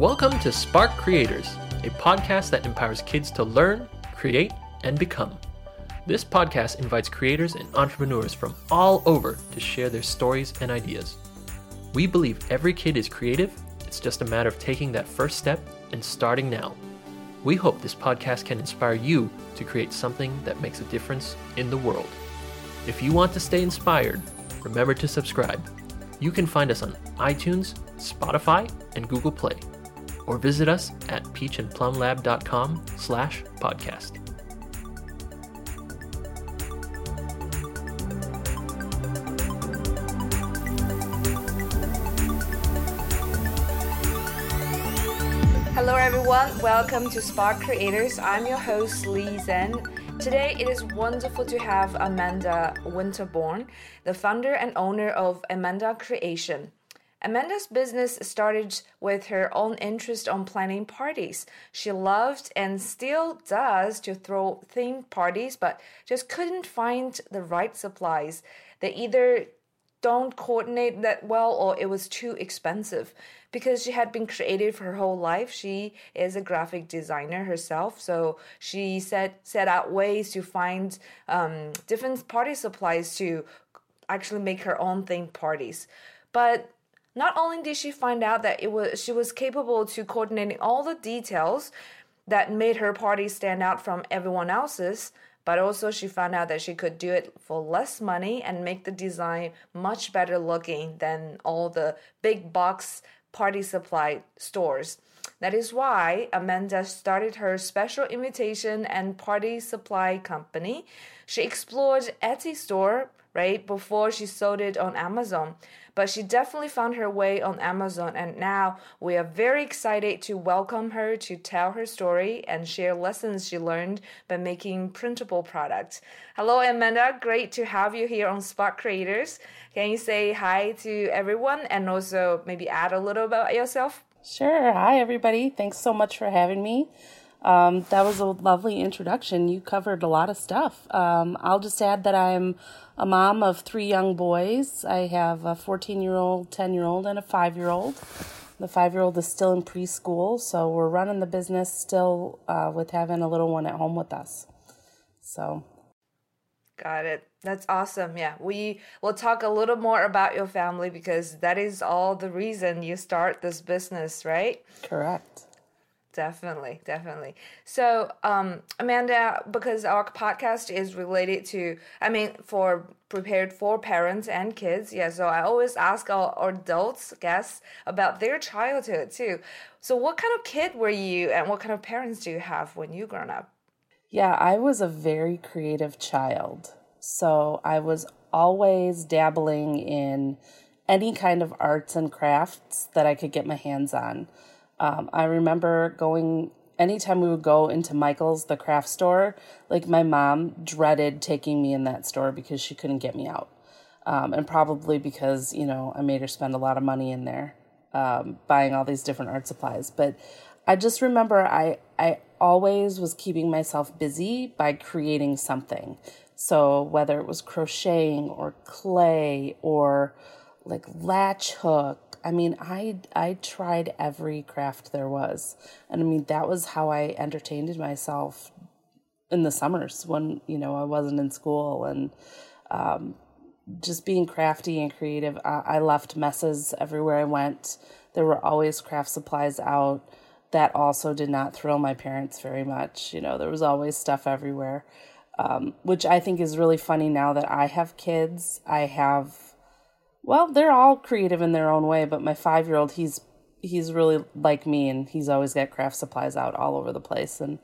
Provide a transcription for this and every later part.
Welcome to Spark Creators, a podcast that empowers kids to learn, create, and become. This podcast invites creators and entrepreneurs from all over to share their stories and ideas. We believe every kid is creative, it's just a matter of taking that first step and starting now. We hope this podcast can inspire you to create something that makes a difference in the world. If you want to stay inspired, remember to subscribe. You can find us on iTunes, Spotify, and Google Play, or visit us at peachandplumlab.com slash podcast. Hello, everyone. Welcome to Spark Creators. I'm your host, Lee Zen. Today, it is wonderful to have Amanda Winterborn, the founder and owner of Amanda Creation. Amanda's business started with her own interest on planning parties. She loved and still does to throw themed parties, but just couldn't find the right supplies. They either don't coordinate that well or it was too expensive because she had been creative her whole life she is a graphic designer herself so she set set out ways to find um, different party supplies to actually make her own themed parties but not only did she find out that it was she was capable to coordinating all the details that made her party stand out from everyone else's but also she found out that she could do it for less money and make the design much better looking than all the big box party supply stores. That is why Amanda started her special invitation and party supply company. She explored Etsy store right before she sold it on Amazon but she definitely found her way on Amazon. And now we are very excited to welcome her to tell her story and share lessons she learned by making printable products. Hello, Amanda. Great to have you here on Spark Creators. Can you say hi to everyone and also maybe add a little about yourself? Sure. Hi, everybody. Thanks so much for having me. Um, that was a lovely introduction. You covered a lot of stuff. Um, I'll just add that I'm a mom of three young boys. I have a 14 year old, 10 year old, and a five year old. The five year old is still in preschool, so we're running the business still uh, with having a little one at home with us. So. Got it. That's awesome. Yeah, we will talk a little more about your family because that is all the reason you start this business, right? Correct. Definitely, definitely. So, um, Amanda, because our podcast is related to, I mean, for prepared for parents and kids, yeah. So I always ask our, adults guests about their childhood too. So, what kind of kid were you, and what kind of parents do you have when you grown up? Yeah, I was a very creative child. So I was always dabbling in any kind of arts and crafts that I could get my hands on. Um, I remember going anytime we would go into Michael's, the craft store, like my mom dreaded taking me in that store because she couldn't get me out. Um, and probably because, you know, I made her spend a lot of money in there um, buying all these different art supplies. But I just remember I, I always was keeping myself busy by creating something. So whether it was crocheting or clay or like latch hook I mean, I I tried every craft there was, and I mean that was how I entertained myself in the summers when you know I wasn't in school and um, just being crafty and creative. I, I left messes everywhere I went. There were always craft supplies out. That also did not thrill my parents very much. You know, there was always stuff everywhere, um, which I think is really funny now that I have kids. I have well, they're all creative in their own way, but my five year old, he's he's really like me, and he's always got craft supplies out all over the place, and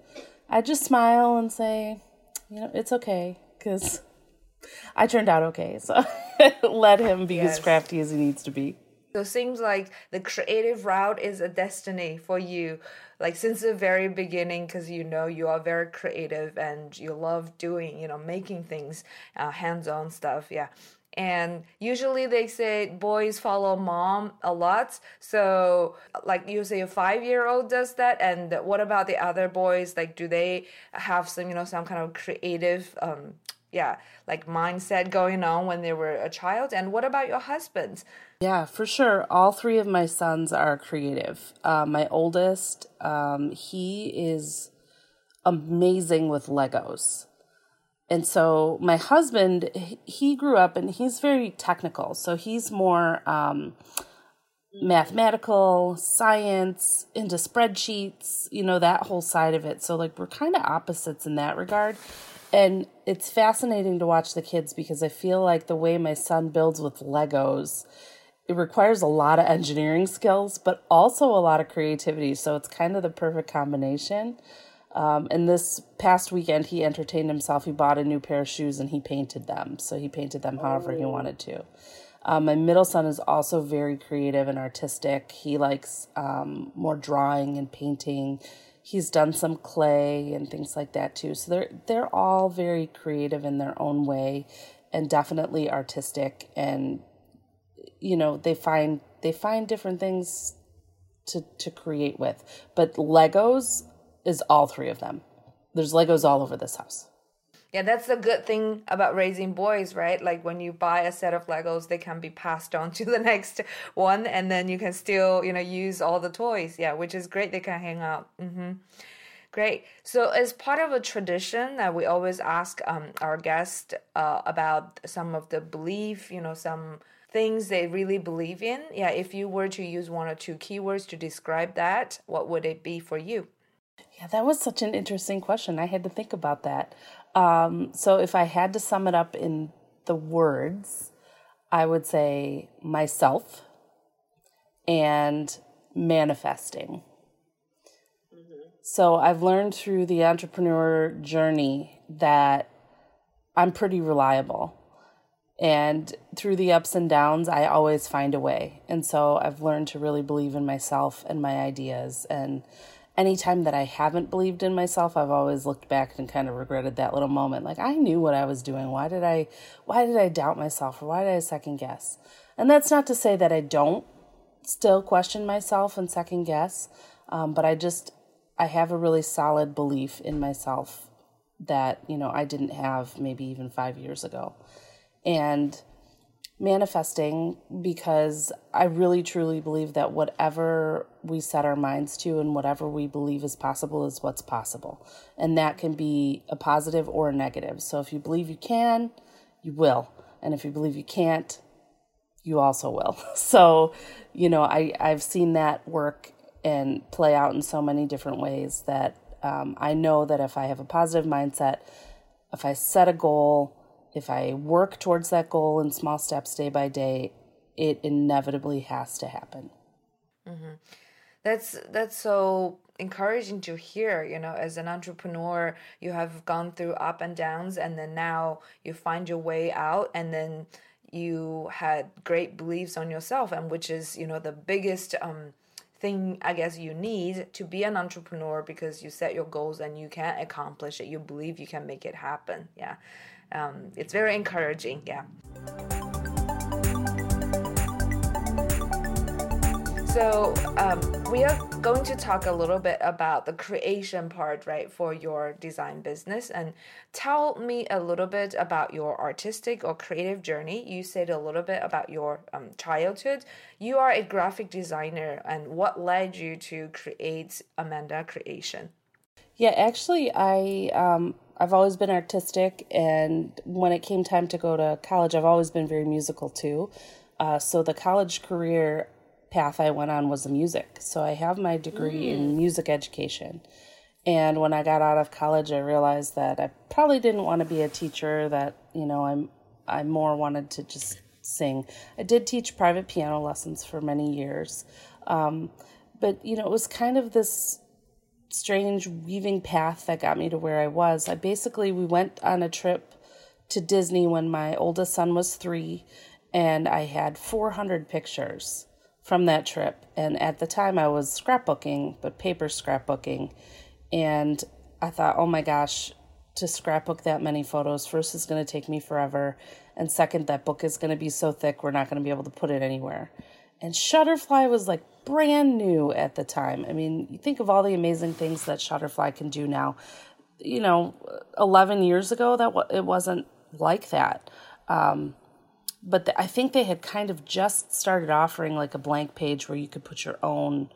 I just smile and say, you know, it's okay because I turned out okay, so let him be yes. as crafty as he needs to be. So it seems like the creative route is a destiny for you, like since the very beginning, because you know you are very creative and you love doing, you know, making things, uh, hands-on stuff. Yeah and usually they say boys follow mom a lot so like you say a five year old does that and what about the other boys like do they have some you know some kind of creative um yeah, like mindset going on when they were a child. And what about your husband? Yeah, for sure. All three of my sons are creative. Uh, my oldest, um, he is amazing with Legos. And so my husband, he grew up and he's very technical. So he's more um, mathematical, science, into spreadsheets, you know, that whole side of it. So, like, we're kind of opposites in that regard. And it's fascinating to watch the kids because I feel like the way my son builds with Legos, it requires a lot of engineering skills, but also a lot of creativity. So, it's kind of the perfect combination. Um, and this past weekend, he entertained himself. He bought a new pair of shoes and he painted them. So, he painted them however he wanted to. Um, my middle son is also very creative and artistic. He likes um, more drawing and painting. He's done some clay and things like that too. So they're they're all very creative in their own way, and definitely artistic. And you know they find they find different things to to create with. But Legos is all three of them. There's Legos all over this house. Yeah, that's the good thing about raising boys, right? Like when you buy a set of Legos, they can be passed on to the next one, and then you can still, you know, use all the toys. Yeah, which is great. They can hang out. Mm-hmm. Great. So, as part of a tradition that we always ask um, our guests uh, about some of the belief, you know, some things they really believe in. Yeah, if you were to use one or two keywords to describe that, what would it be for you? Yeah, that was such an interesting question. I had to think about that. Um, so if I had to sum it up in the words, I would say myself and manifesting. So I've learned through the entrepreneur journey that I'm pretty reliable. And through the ups and downs, I always find a way. And so I've learned to really believe in myself and my ideas and anytime that I haven't believed in myself, I've always looked back and kind of regretted that little moment. Like I knew what I was doing. Why did I why did I doubt myself or why did I second guess? And that's not to say that I don't still question myself and second guess, um, but I just I have a really solid belief in myself that you know I didn't have maybe even five years ago, and manifesting because I really truly believe that whatever we set our minds to and whatever we believe is possible is what's possible. And that can be a positive or a negative. So if you believe you can, you will. And if you believe you can't, you also will. So, you know, I, I've seen that work and play out in so many different ways that um, I know that if I have a positive mindset, if I set a goal, if I work towards that goal in small steps day by day, it inevitably has to happen. Mm-hmm. That's that's so encouraging to hear. You know, as an entrepreneur, you have gone through up and downs, and then now you find your way out, and then you had great beliefs on yourself, and which is you know the biggest. Um, thing I guess you need to be an entrepreneur because you set your goals and you can accomplish it. You believe you can make it happen. Yeah um, it's very encouraging. Yeah. So um, we are going to talk a little bit about the creation part, right, for your design business. And tell me a little bit about your artistic or creative journey. You said a little bit about your um, childhood. You are a graphic designer, and what led you to create Amanda Creation? Yeah, actually, I um, I've always been artistic, and when it came time to go to college, I've always been very musical too. Uh, so the college career path I went on was the music. So I have my degree mm. in music education. And when I got out of college, I realized that I probably didn't want to be a teacher. That you know, I'm I more wanted to just sing. I did teach private piano lessons for many years, um, but you know, it was kind of this strange weaving path that got me to where I was. I basically we went on a trip to Disney when my oldest son was 3 and I had 400 pictures from that trip and at the time I was scrapbooking but paper scrapbooking and I thought, "Oh my gosh, to scrapbook that many photos first is going to take me forever and second that book is going to be so thick we're not going to be able to put it anywhere." And Shutterfly was like brand new at the time. I mean, you think of all the amazing things that Shutterfly can do now. You know, 11 years ago that it wasn't like that. Um, but the, I think they had kind of just started offering like a blank page where you could put your own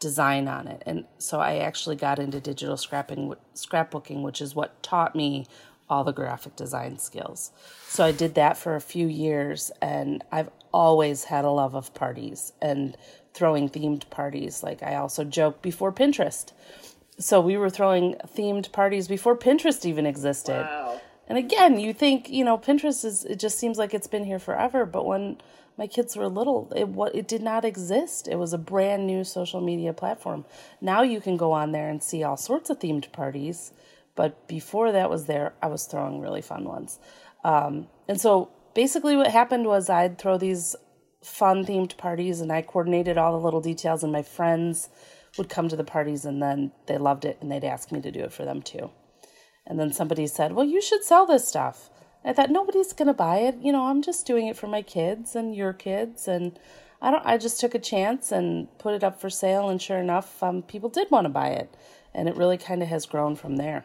design on it. And so I actually got into digital scrapping, scrapbooking, which is what taught me all the graphic design skills. So I did that for a few years, and I've always had a love of parties and throwing themed parties. Like I also joke before Pinterest. So we were throwing themed parties before Pinterest even existed. Wow. And again, you think, you know, Pinterest is it just seems like it's been here forever, but when my kids were little, it what it did not exist. It was a brand new social media platform. Now you can go on there and see all sorts of themed parties, but before that was there, I was throwing really fun ones. Um, and so basically, what happened was I'd throw these fun themed parties, and I coordinated all the little details, and my friends would come to the parties, and then they loved it, and they'd ask me to do it for them too. And then somebody said, Well, you should sell this stuff. I thought nobody's going to buy it. You know, I'm just doing it for my kids and your kids. And I don't, I just took a chance and put it up for sale. And sure enough, um, people did want to buy it. And it really kind of has grown from there.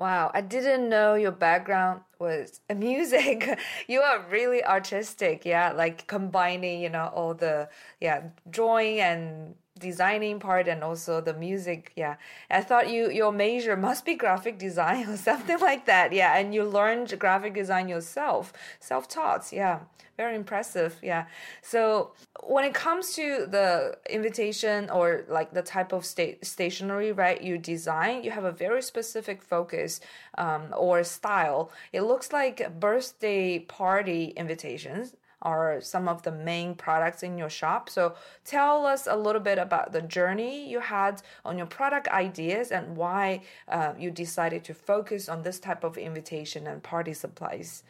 Wow, I didn't know your background was music. you are really artistic, yeah, like combining, you know, all the yeah, drawing and designing part and also the music yeah. I thought you your major must be graphic design or something like that yeah. And you learned graphic design yourself self-taught yeah. Very impressive yeah. So when it comes to the invitation or like the type of sta- stationery right you design you have a very specific focus um, or style. It looks like birthday party invitations are some of the main products in your shop. So tell us a little bit about the journey you had on your product ideas and why uh, you decided to focus on this type of invitation and party supplies.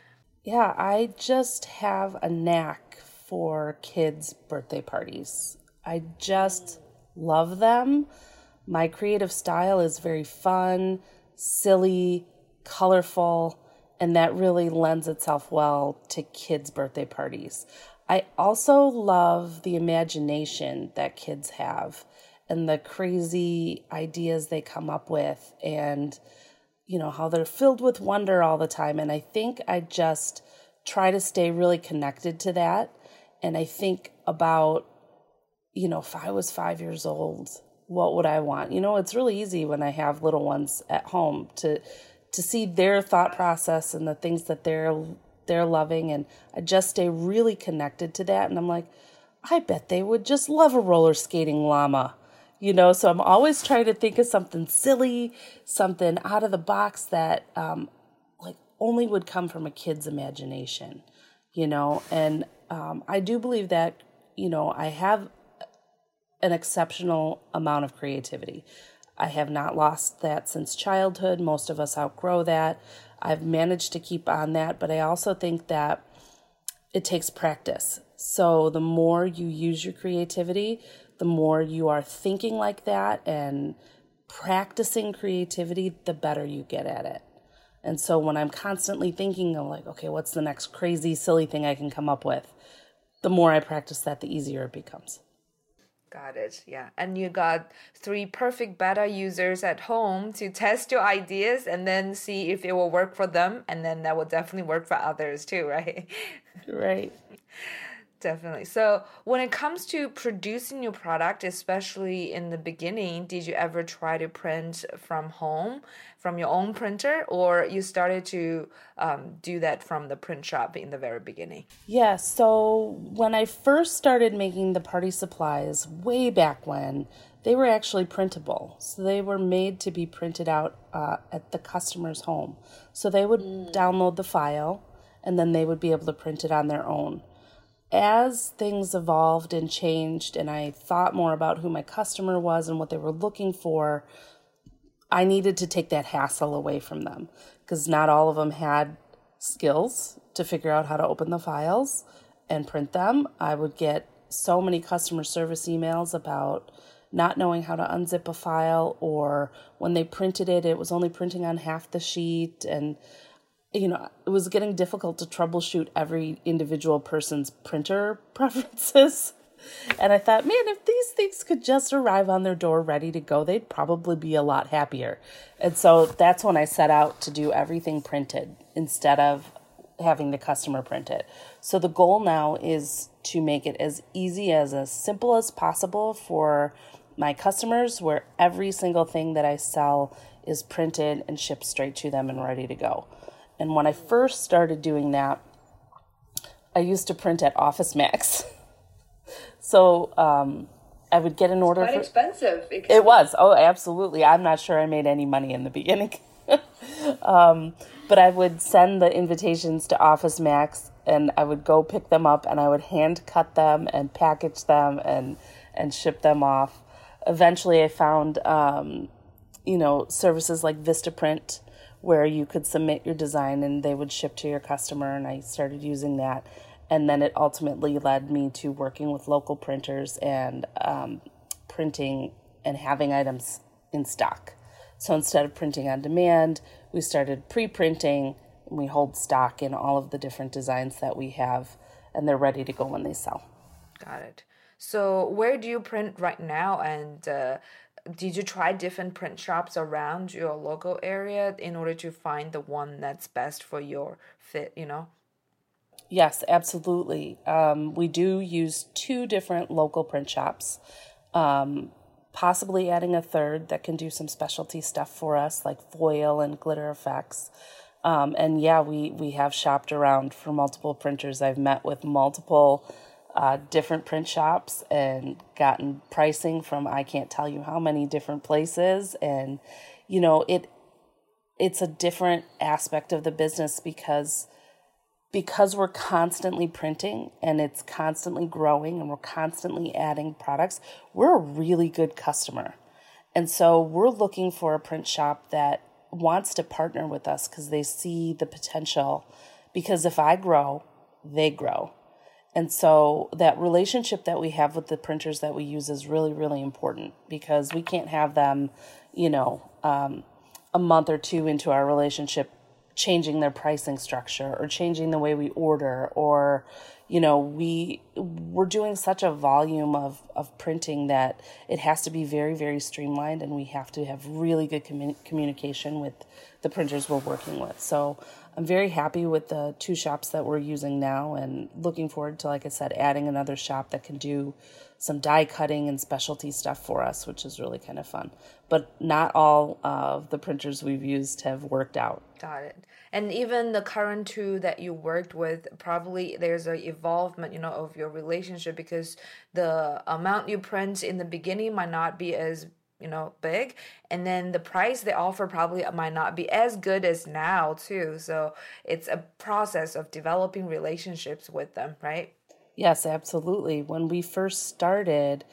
Yeah, I just have a knack for kids' birthday parties. I just love them. My creative style is very fun, silly, colorful and that really lends itself well to kids' birthday parties. I also love the imagination that kids have and the crazy ideas they come up with and you know how they're filled with wonder all the time and I think I just try to stay really connected to that and I think about you know if I was 5 years old what would I want? You know, it's really easy when I have little ones at home to to see their thought process and the things that they're they're loving and I just stay really connected to that and I'm like I bet they would just love a roller skating llama you know? So I'm always trying to think of something silly something out of the box that um, like only would come from a kid's imagination you know? And um, I do believe that you know I have an exceptional amount of creativity I have not lost that since childhood. Most of us outgrow that. I've managed to keep on that, but I also think that it takes practice. So the more you use your creativity, the more you are thinking like that and practicing creativity, the better you get at it. And so when I'm constantly thinking of like, okay, what's the next crazy, silly thing I can come up with? The more I practice that, the easier it becomes. Got it. Yeah. And you got three perfect beta users at home to test your ideas and then see if it will work for them. And then that will definitely work for others too, right? Right. Definitely. So, when it comes to producing your product, especially in the beginning, did you ever try to print from home, from your own printer, or you started to um, do that from the print shop in the very beginning? Yeah. So, when I first started making the party supplies way back when, they were actually printable. So, they were made to be printed out uh, at the customer's home. So, they would mm. download the file and then they would be able to print it on their own as things evolved and changed, and I thought more about who my customer was and what they were looking for, I needed to take that hassle away from them because not all of them had skills to figure out how to open the files and print them. I would get so many customer service emails about not knowing how to unzip a file or when they printed it, it was only printing on half the sheet and you know, it was getting difficult to troubleshoot every individual person's printer preferences. And I thought, man, if these things could just arrive on their door ready to go, they'd probably be a lot happier. And so that's when I set out to do everything printed instead of having the customer print it. So the goal now is to make it as easy as as simple as possible for my customers where every single thing that I sell is printed and shipped straight to them and ready to go. And when I first started doing that, I used to print at Office Max. so um, I would get an order. Quite for, expensive. It, it was. Oh, absolutely. I'm not sure I made any money in the beginning. um, but I would send the invitations to Office Max and I would go pick them up and I would hand cut them and package them and and ship them off. Eventually, I found um, you know services like Vistaprint where you could submit your design and they would ship to your customer, and I started using that. And then it ultimately led me to working with local printers and um, printing and having items in stock. So instead of printing on demand, we started pre printing. We hold stock in all of the different designs that we have, and they're ready to go when they sell. Got it. So, where do you print right now? And uh, did you try different print shops around your local area in order to find the one that's best for your fit, you know? Yes, absolutely. Um, we do use two different local print shops, um, possibly adding a third that can do some specialty stuff for us, like foil and glitter effects. Um, and yeah, we, we have shopped around for multiple printers. I've met with multiple uh, different print shops and gotten pricing from I can't tell you how many different places. And, you know, it it's a different aspect of the business because because we're constantly printing and it's constantly growing and we're constantly adding products, we're a really good customer. And so we're looking for a print shop that wants to partner with us because they see the potential. Because if I grow, they grow. And so that relationship that we have with the printers that we use is really, really important because we can't have them, you know, um, a month or two into our relationship changing their pricing structure or changing the way we order or you know we we're doing such a volume of of printing that it has to be very very streamlined and we have to have really good commun- communication with the printers we're working with. So I'm very happy with the two shops that we're using now and looking forward to, like I said, adding another shop that can do some die cutting and specialty stuff for us, which is really kind of fun. But not all of the printers we've used have worked out. Got it. And even the current two that you worked with, probably there's a evolvement, you know, of your relationship because the amount you print in the beginning might not be as you know big. And then the price they offer probably might not be as good as now too. So it's a process of developing relationships with them right? Yes absolutely. When we first started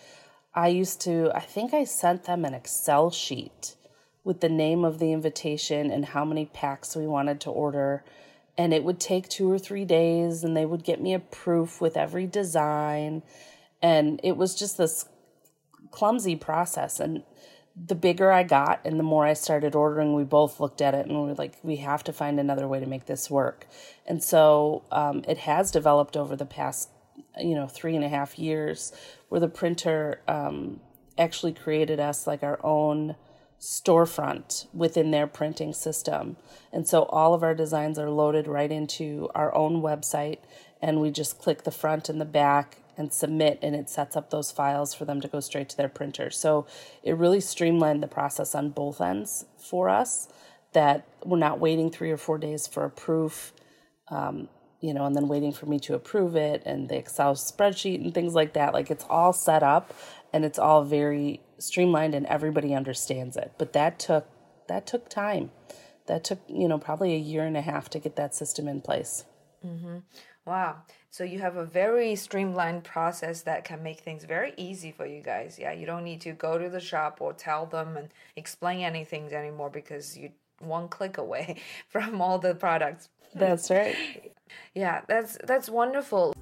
i used to i think i sent them an excel sheet with the name of the invitation and how many packs we wanted to order. And it would take two or three days and they would get me a proof with every design. And it was just this clumsy process. And the bigger I got and the more I started ordering, we both looked at it and we are like, we have to find another way to make this work. And so um, it has developed over the past, you know, three and a half years where the printer um, actually created us like our own storefront within their printing system. And so all of our designs are loaded right into our own website and we just click the front and the back and submit and it sets up those files for them to go straight to their printer. So it really streamlined the process on both ends for us that we're not waiting three or four days for a proof, um, you know, and then waiting for me to approve it and the Excel spreadsheet and things like that. Like it's all set up and it's all very streamlined and everybody understands it. But that took that took time. That took, you know, probably a year and a half to get that system in place. Mm-hmm. Wow. So you have a very streamlined process that can make things very easy for you guys. Yeah, you don't need to go to the shop or tell them and explain anything anymore because you one click away from all the products. That's right. Yeah, that's that's wonderful.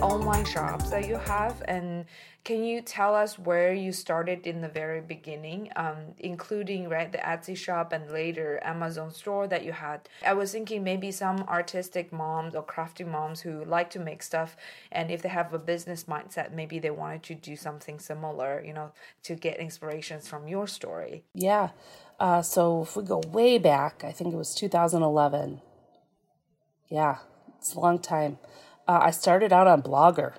Online shops that you have and can you tell us where you started in the very beginning, um, including right the Etsy shop and later Amazon store that you had? I was thinking maybe some artistic moms or crafty moms who like to make stuff, and if they have a business mindset, maybe they wanted to do something similar, you know, to get inspirations from your story. Yeah. Uh, so if we go way back, I think it was 2011. Yeah, it's a long time. Uh, I started out on Blogger.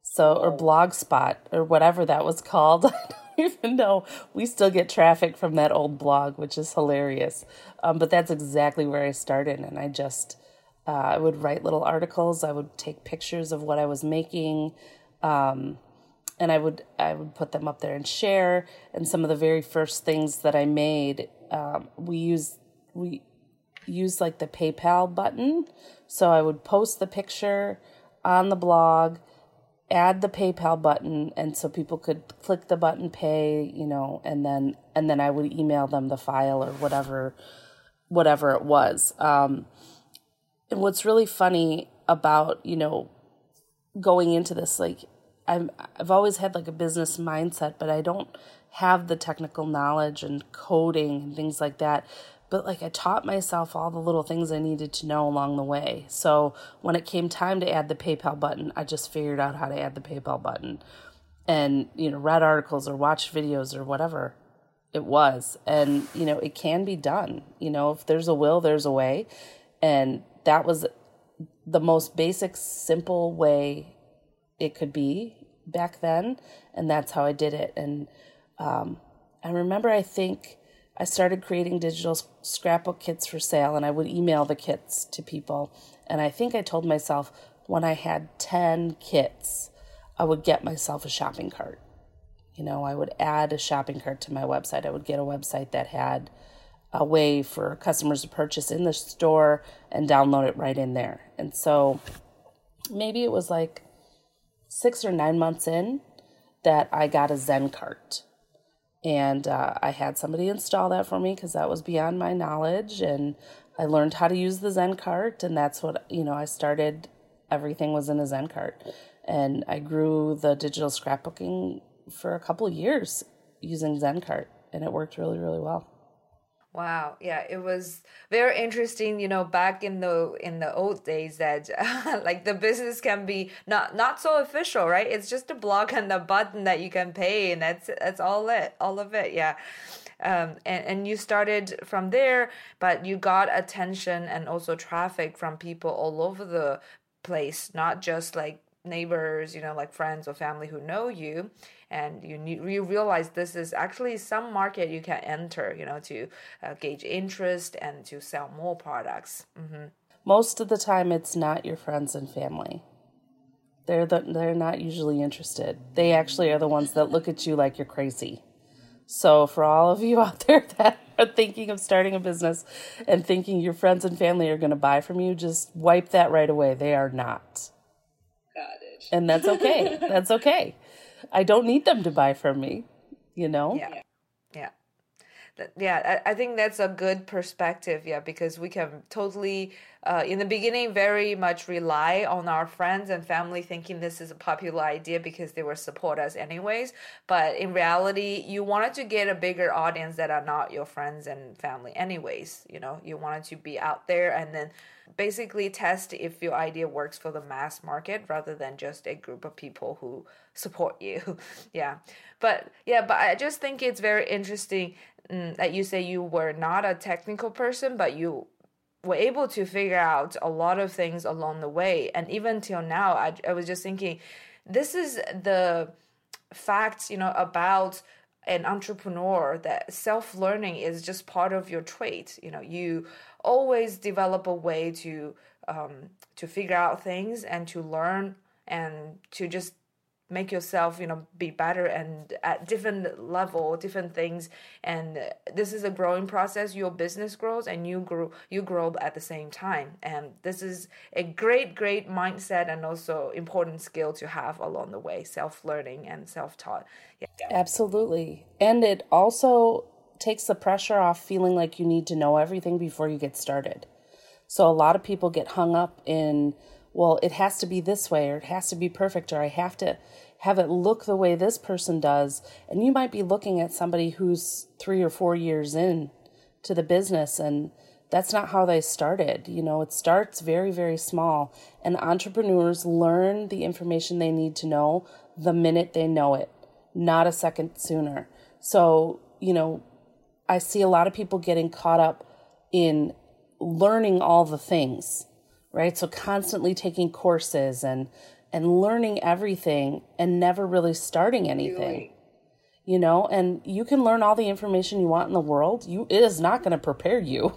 So, or Blogspot, or whatever that was called. I don't even know. We still get traffic from that old blog, which is hilarious. Um, but that's exactly where I started. And I just, uh, I would write little articles. I would take pictures of what I was making. Um, and I would I would put them up there and share. And some of the very first things that I made, um, we use we use like the PayPal button. So I would post the picture on the blog, add the PayPal button, and so people could click the button, pay, you know, and then and then I would email them the file or whatever whatever it was. Um, and what's really funny about you know going into this, like I'm I've always had like a business mindset, but I don't have the technical knowledge and coding and things like that but like I taught myself all the little things I needed to know along the way. So when it came time to add the PayPal button, I just figured out how to add the PayPal button and, you know, read articles or watched videos or whatever it was. And, you know, it can be done. You know, if there's a will, there's a way. And that was the most basic, simple way it could be back then. And that's how I did it. And um, I remember, I think, I started creating digital scrapbook kits for sale and I would email the kits to people. And I think I told myself when I had 10 kits, I would get myself a shopping cart. You know, I would add a shopping cart to my website. I would get a website that had a way for customers to purchase in the store and download it right in there. And so maybe it was like six or nine months in that I got a Zen cart and uh, I had somebody install that for me because that was beyond my knowledge. And I learned how to use the Zen cart, and that's what you know. I started. Everything was in a Zen cart, and I grew the digital scrapbooking for a couple of years using Zen cart, and it worked really, really well. Wow, yeah, it was very interesting, you know, back in the in the old days that like the business can be not not so official, right? It's just a block and a button that you can pay and that's that's all it, all of it. Yeah. Um, and, and you started from there, but you got attention and also traffic from people all over the place, not just like neighbors, you know, like friends or family who know you and you need, you realize this is actually some market you can enter, you know, to uh, gauge interest and to sell more products. Mm-hmm. Most of the time, it's not your friends and family. They're the, they're not usually interested. They actually are the ones that look at you like you're crazy. So for all of you out there that are thinking of starting a business and thinking your friends and family are going to buy from you, just wipe that right away. They are not. Got it. And that's okay. that's okay. I don't need them to buy from me, you know? Yeah. Yeah. Yeah, I think that's a good perspective. Yeah, because we can totally, uh, in the beginning, very much rely on our friends and family thinking this is a popular idea because they will support us anyways. But in reality, you wanted to get a bigger audience that are not your friends and family anyways. You know, you wanted to be out there and then basically test if your idea works for the mass market rather than just a group of people who support you yeah but yeah but i just think it's very interesting that you say you were not a technical person but you were able to figure out a lot of things along the way. And even till now i, I was just thinking this is the facts you know about an entrepreneur that self-learning is just part of your trait. You know you always develop a way to um, to figure out things and to learn and to just make yourself you know be better and at different level different things. And this is a growing process. Your business grows and you grow you grow at the same time. And this is a great great mindset and also important skill to have along the way self learning and self taught yeah. absolutely. And it also takes the pressure off feeling like you need to know everything before you get started. So a lot of people get hung up in well, it has to be this way or it has to be perfect or I have to have it look the way this person does. And you might be looking at somebody who's three or four years in to the business and that's not how they started. You know, it starts very, very small. And entrepreneurs learn the information they need to know the minute they know it, not a second sooner. So, you know, I see a lot of people getting caught up in learning all the things, right? So constantly taking courses and and learning everything and never really starting anything. You know, and you can learn all the information you want in the world. You it is not going to prepare you.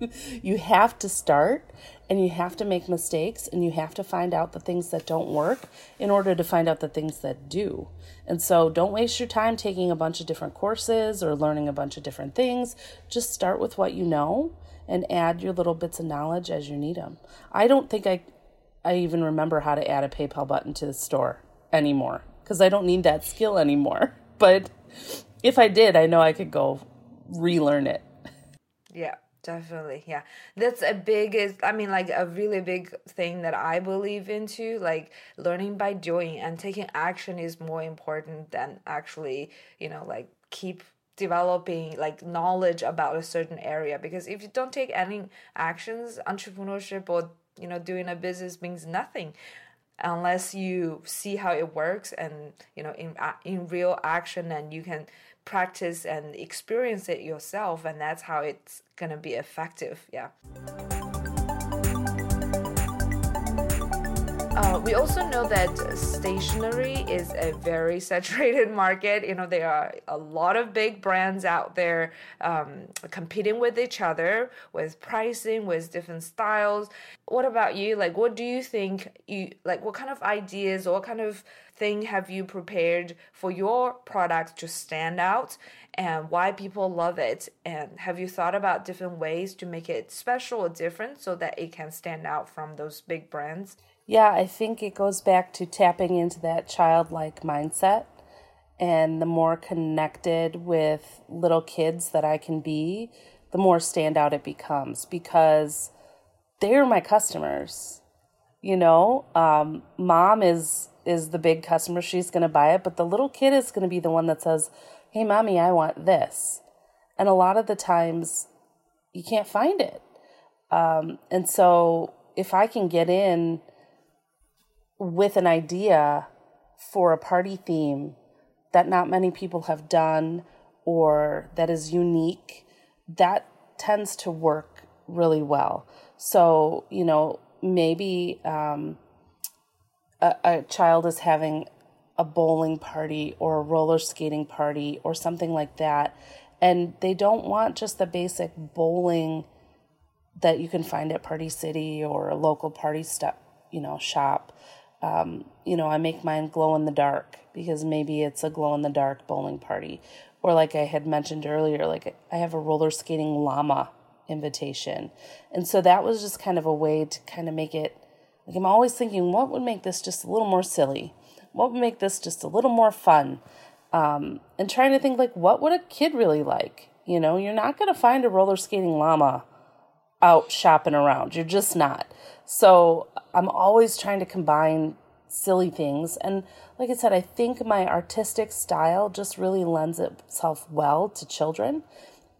you have to start and you have to make mistakes and you have to find out the things that don't work in order to find out the things that do. And so don't waste your time taking a bunch of different courses or learning a bunch of different things. Just start with what you know and add your little bits of knowledge as you need them. I don't think I I even remember how to add a PayPal button to the store anymore because I don't need that skill anymore. But if I did, I know I could go relearn it. Yeah. Definitely. Yeah. That's a big I mean like a really big thing that I believe into like learning by doing and taking action is more important than actually, you know, like keep developing like knowledge about a certain area because if you don't take any actions entrepreneurship or you know doing a business means nothing unless you see how it works and you know in uh, in real action and you can practice and experience it yourself and that's how it's going to be effective yeah Uh, we also know that stationery is a very saturated market. You know, there are a lot of big brands out there um, competing with each other with pricing, with different styles. What about you? Like, what do you think you like? What kind of ideas or what kind of thing have you prepared for your product to stand out and why people love it? And have you thought about different ways to make it special or different so that it can stand out from those big brands? Yeah, I think it goes back to tapping into that childlike mindset. And the more connected with little kids that I can be, the more standout it becomes because they're my customers. You know, um, mom is is the big customer; she's going to buy it, but the little kid is going to be the one that says, "Hey, mommy, I want this." And a lot of the times, you can't find it. Um, and so, if I can get in with an idea for a party theme that not many people have done or that is unique, that tends to work really well. So, you know, maybe um, a, a child is having a bowling party or a roller skating party or something like that, and they don't want just the basic bowling that you can find at Party City or a local party step, you know, shop um, you know, I make mine glow in the dark because maybe it's a glow in the dark bowling party. Or, like I had mentioned earlier, like I have a roller skating llama invitation. And so that was just kind of a way to kind of make it like I'm always thinking, what would make this just a little more silly? What would make this just a little more fun? Um, and trying to think, like, what would a kid really like? You know, you're not going to find a roller skating llama out shopping around. You're just not. So I'm always trying to combine silly things. And like I said, I think my artistic style just really lends itself well to children.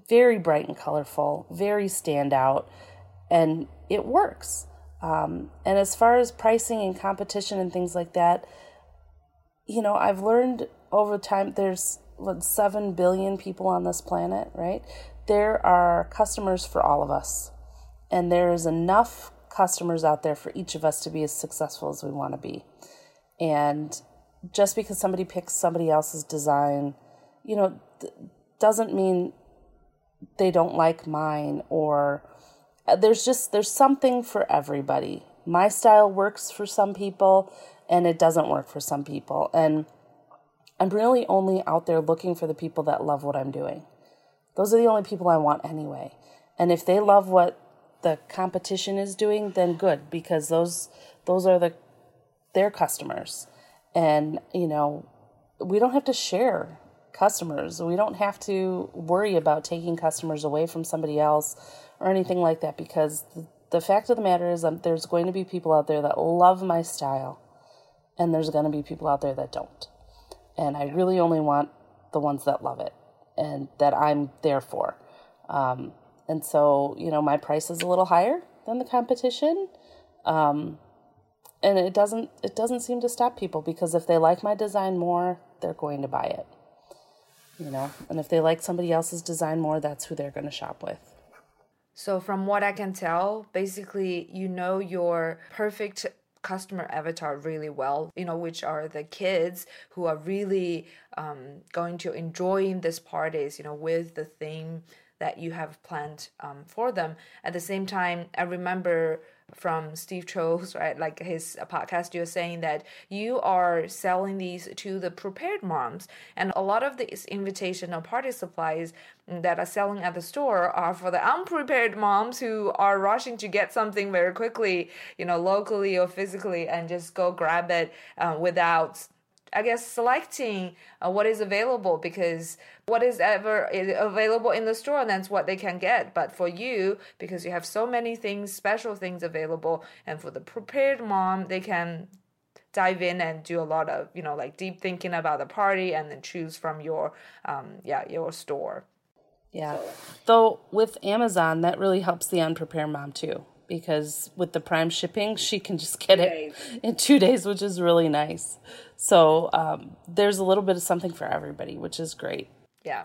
Very bright and colorful, very standout, and it works. Um, and as far as pricing and competition and things like that, you know, I've learned over time there's what, 7 billion people on this planet, right? There are customers for all of us. And there is enough customers out there for each of us to be as successful as we want to be. And just because somebody picks somebody else's design, you know, th- doesn't mean they don't like mine or uh, there's just there's something for everybody. My style works for some people and it doesn't work for some people. And I'm really only out there looking for the people that love what I'm doing. Those are the only people I want anyway. And if they love what the competition is doing, then good because those those are the their customers. And you know, we don't have to share customers. We don't have to worry about taking customers away from somebody else or anything like that because the, fact of the matter is, um, there's going to be people out there that love my style, and there's going to be people out there that don't. And I really only want the ones that love it and that I'm there for. Um, and so, you know, my price is a little higher than the competition. Um, and it doesn't it doesn't seem to stop people because if they like my design more, they're going to buy it. You know, and if they like somebody else's design more, that's who they're going to shop with. So, from what I can tell, basically, you know your perfect customer avatar really well, you know, which are the kids who are really um, going to enjoying these parties, you know, with the theme that you have planned um, for them. At the same time, I remember from Steve Chou's, right, like his podcast, you're saying that you are selling these to the prepared moms, and a lot of these invitation or party supplies that are selling at the store are for the unprepared moms who are rushing to get something very quickly, you know, locally or physically, and just go grab it uh, without I guess selecting uh, what is available because what is ever available in the store, and that's what they can get. But for you, because you have so many things, special things available, and for the prepared mom, they can dive in and do a lot of you know like deep thinking about the party and then choose from your um yeah your store. Yeah. Though with amazon that really helps the unprepared mom too because with the prime shipping, she can just get it in two days, which is really nice. So um, there's a little bit of something for everybody, which is great. Yeah,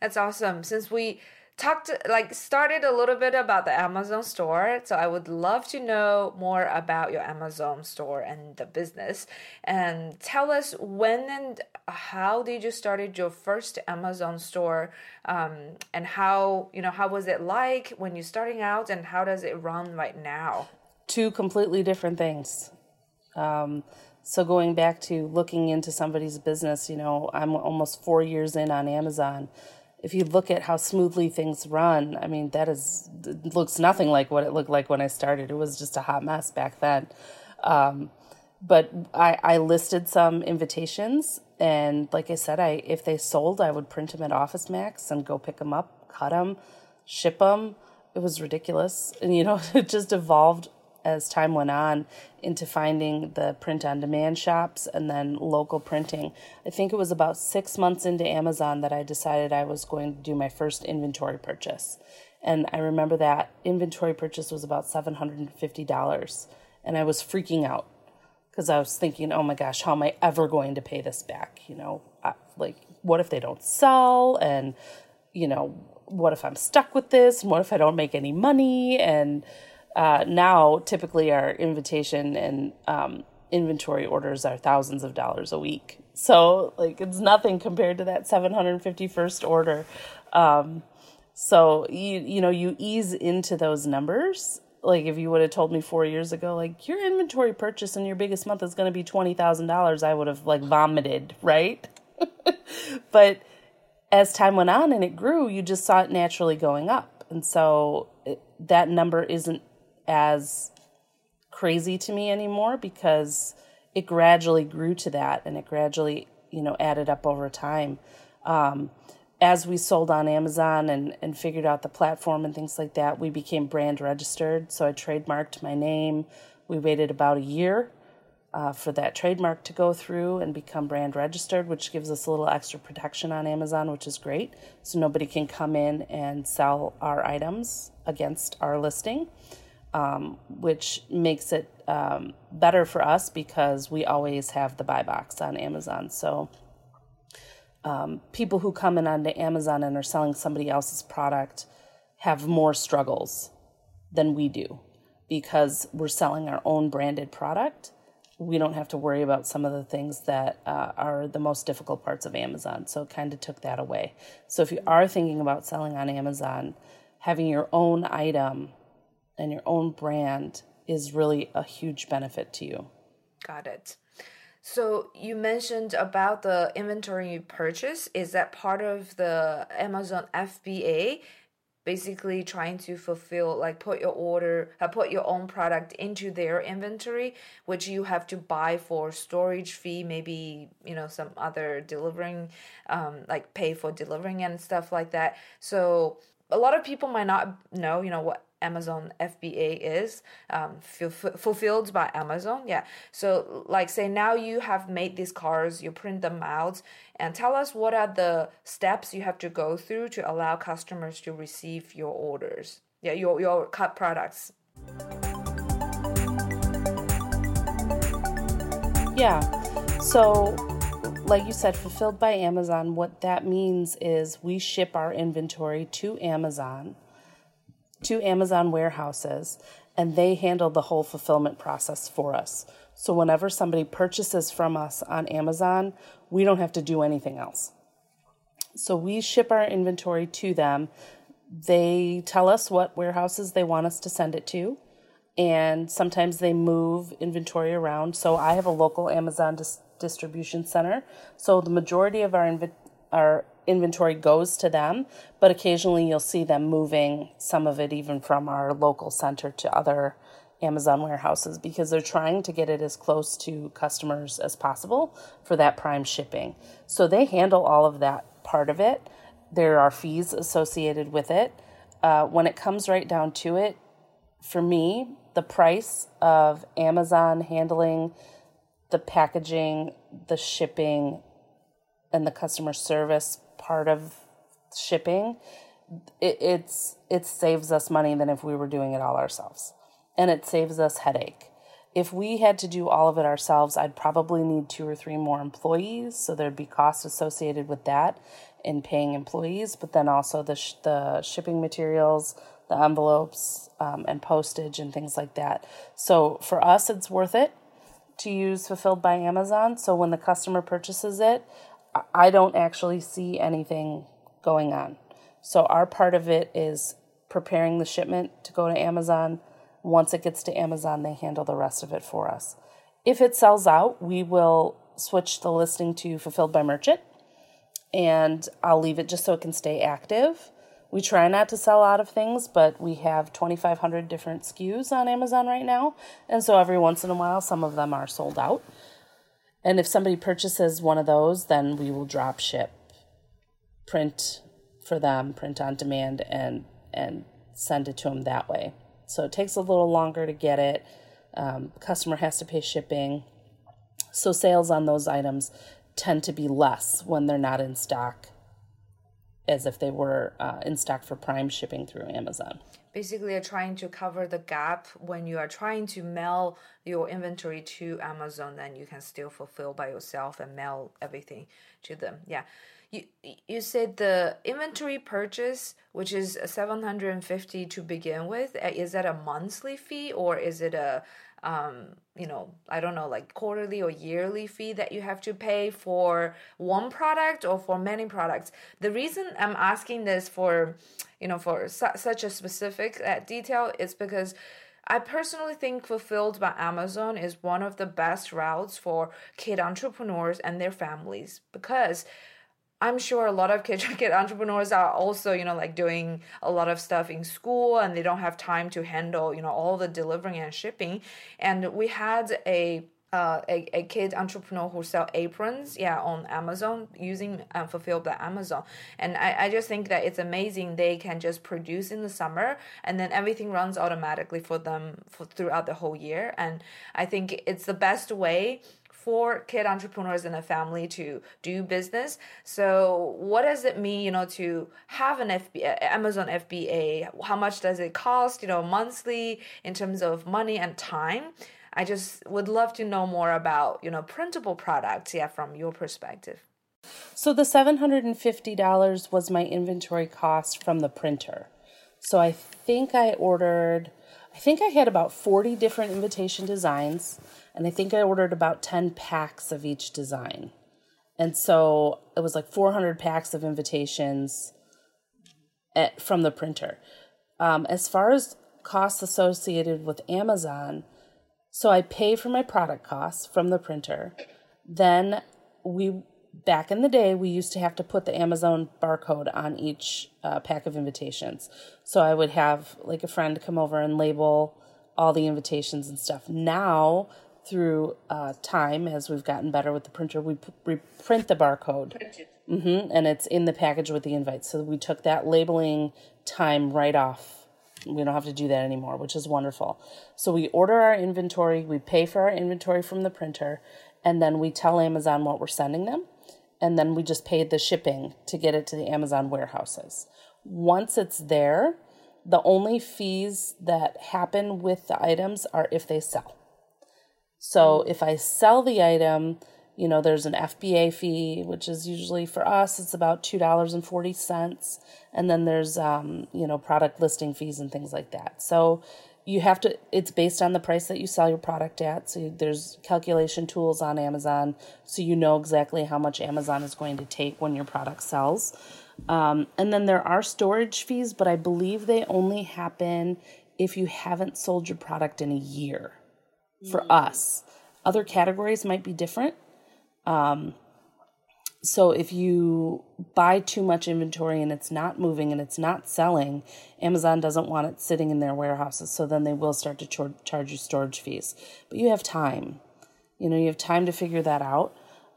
that's awesome. Since we talked like started a little bit about the Amazon store. So I would love to know more about your Amazon store and the business. And tell us when and how did you started your first Amazon store, um, and how you know how was it like when you're starting out, and how does it run right now? Two completely different things. Um, so going back to looking into somebody's business, you know, I'm almost four years in on Amazon if you look at how smoothly things run, I mean, that is looks nothing like what it looked like when I started. It was just a hot mess back then. Um, but I, I listed some invitations, and like I said, I if they sold, I would print them at Office Max and go pick them up, cut them, ship them. It was ridiculous, and you know, it just evolved as time went on into finding the print on demand shops and then local printing. I think it was about six months into Amazon that I decided I was going to do my first inventory purchase. And I remember that inventory purchase was about $750. And I was freaking out because I was thinking, oh my gosh, how am I ever going to pay this back? You know, I, like, what if they don't sell? And, you know, what if I'm stuck with this? And what if I don't make any money? And, uh, now typically our invitation and um, inventory orders are thousands of dollars a week. So like it's nothing compared to that 751st order. Um, so you you know you ease into those numbers. Like if you would have told me four years ago, like your inventory purchase in your biggest month is going to be twenty thousand dollars, I would have like vomited, right? but as time went on and it grew, you just saw it naturally going up, and so it, that number isn't as crazy to me anymore because it gradually grew to that and it gradually, you know, added up over time. Um, as we sold on Amazon and, and figured out the platform and things like that, we became brand registered. So I trademarked my name. We waited about a year uh, for that trademark to go through and become brand registered, which gives us a little extra protection on Amazon, which is great. So nobody can come in and sell our items against our listing um, which makes it um, better for us because we always have the buy box on Amazon. So um, people who come in onto Amazon and are selling somebody else's product have more struggles than we do because we're selling our own branded product. We don't have to worry about some of the things that uh, are the most difficult parts of Amazon. So it kind of took that away. So if you are thinking about selling on Amazon, having your own item and your own brand is really a huge benefit to you. Got it. So you mentioned about the inventory you purchase. Is that part of the Amazon FBA? Basically, trying to fulfill, like, put your order, uh, put your own product into their inventory, which you have to buy for storage fee, maybe you know some other delivering, um, like pay for delivering and stuff like that. So a lot of people might not know, you know, what Amazon FBA is um, fulfilled by Amazon. Yeah. So, like, say now you have made these cars, you print them out, and tell us what are the steps you have to go through to allow customers to receive your orders. Yeah, your your cut products. Yeah. So, like you said, fulfilled by Amazon, what that means is we ship our inventory to Amazon to Amazon warehouses and they handle the whole fulfillment process for us. So whenever somebody purchases from us on Amazon, we don't have to do anything else. So we ship our inventory to them. They tell us what warehouses they want us to send it to. And sometimes they move inventory around. So I have a local Amazon dis- distribution center. So the majority of our inv- our inventory goes to them, but occasionally you'll see them moving some of it even from our local center to other Amazon warehouses because they're trying to get it as close to customers as possible for that prime shipping. So they handle all of that part of it. There are fees associated with it. Uh, when it comes right down to it, for me, the price of Amazon handling the packaging, the shipping, and the customer service part of shipping, it, it's it saves us money than if we were doing it all ourselves, and it saves us headache. If we had to do all of it ourselves, I'd probably need two or three more employees, so there'd be costs associated with that in paying employees, but then also the sh- the shipping materials, the envelopes, um, and postage and things like that. So for us, it's worth it to use fulfilled by Amazon. So when the customer purchases it, I don't actually see anything going on. So our part of it is preparing the shipment to go to Amazon. Once it gets to Amazon, they handle the rest of it for us. If it sells out, we will switch the listing to fulfilled by merchant and I'll leave it just so it can stay active. We try not to sell out of things, but we have 2,500 different SKUs on Amazon right now. And so every once in a while, some of them are sold out. And if somebody purchases one of those, then we will drop ship, print for them, print on demand, and and send it to them that way. So it takes a little longer to get it. Um, customer has to pay shipping. So sales on those items tend to be less when they're not in stock as if they were uh, in stock for prime shipping through Amazon basically are trying to cover the gap when you are trying to mail your inventory to Amazon, then you can still fulfill by yourself and mail everything to them. Yeah. You, you said the inventory purchase, which is 750 to begin with, uh, is that a monthly fee or is it a um, you know, I don't know, like quarterly or yearly fee that you have to pay for one product or for many products. The reason I'm asking this for, you know, for su- such a specific uh, detail is because I personally think Fulfilled by Amazon is one of the best routes for kid entrepreneurs and their families because I'm sure a lot of kid, entrepreneurs are also, you know, like doing a lot of stuff in school and they don't have time to handle, you know, all the delivering and shipping. And we had a uh, a, a kid entrepreneur who sell aprons yeah on amazon using uh, fulfilled by amazon and I, I just think that it's amazing they can just produce in the summer and then everything runs automatically for them for throughout the whole year and i think it's the best way for kid entrepreneurs in a family to do business. So, what does it mean, you know, to have an FBA, Amazon FBA? How much does it cost, you know, monthly in terms of money and time? I just would love to know more about, you know, printable products, yeah, from your perspective. So the $750 was my inventory cost from the printer. So I think I ordered I think I had about 40 different invitation designs and I think I ordered about 10 packs of each design. And so it was like 400 packs of invitations at, from the printer. Um, as far as costs associated with Amazon, so I pay for my product costs from the printer. Then we, back in the day, we used to have to put the Amazon barcode on each uh, pack of invitations. So I would have like a friend come over and label all the invitations and stuff. Now through uh, time, as we've gotten better with the printer, we, p- we print the barcode. Mm-hmm. And it's in the package with the invite. So we took that labeling time right off. We don't have to do that anymore, which is wonderful. So we order our inventory, we pay for our inventory from the printer, and then we tell Amazon what we're sending them. And then we just pay the shipping to get it to the Amazon warehouses. Once it's there, the only fees that happen with the items are if they sell. So if I sell the item, you know, there's an FBA fee, which is usually for us, it's about $2.40. And then there's, um, you know, product listing fees and things like that. So you have to, it's based on the price that you sell your product at. So there's calculation tools on Amazon. So you know exactly how much Amazon is going to take when your product sells. Um, and then there are storage fees, but I believe they only happen if you haven't sold your product in a year for mm. us. Other categories might be different. Um, so if you buy too much inventory and it's not moving and it's not selling, Amazon doesn't want it sitting in their warehouses. So then they will start to char- charge you storage fees. But you have time. You know, you have time to figure that out.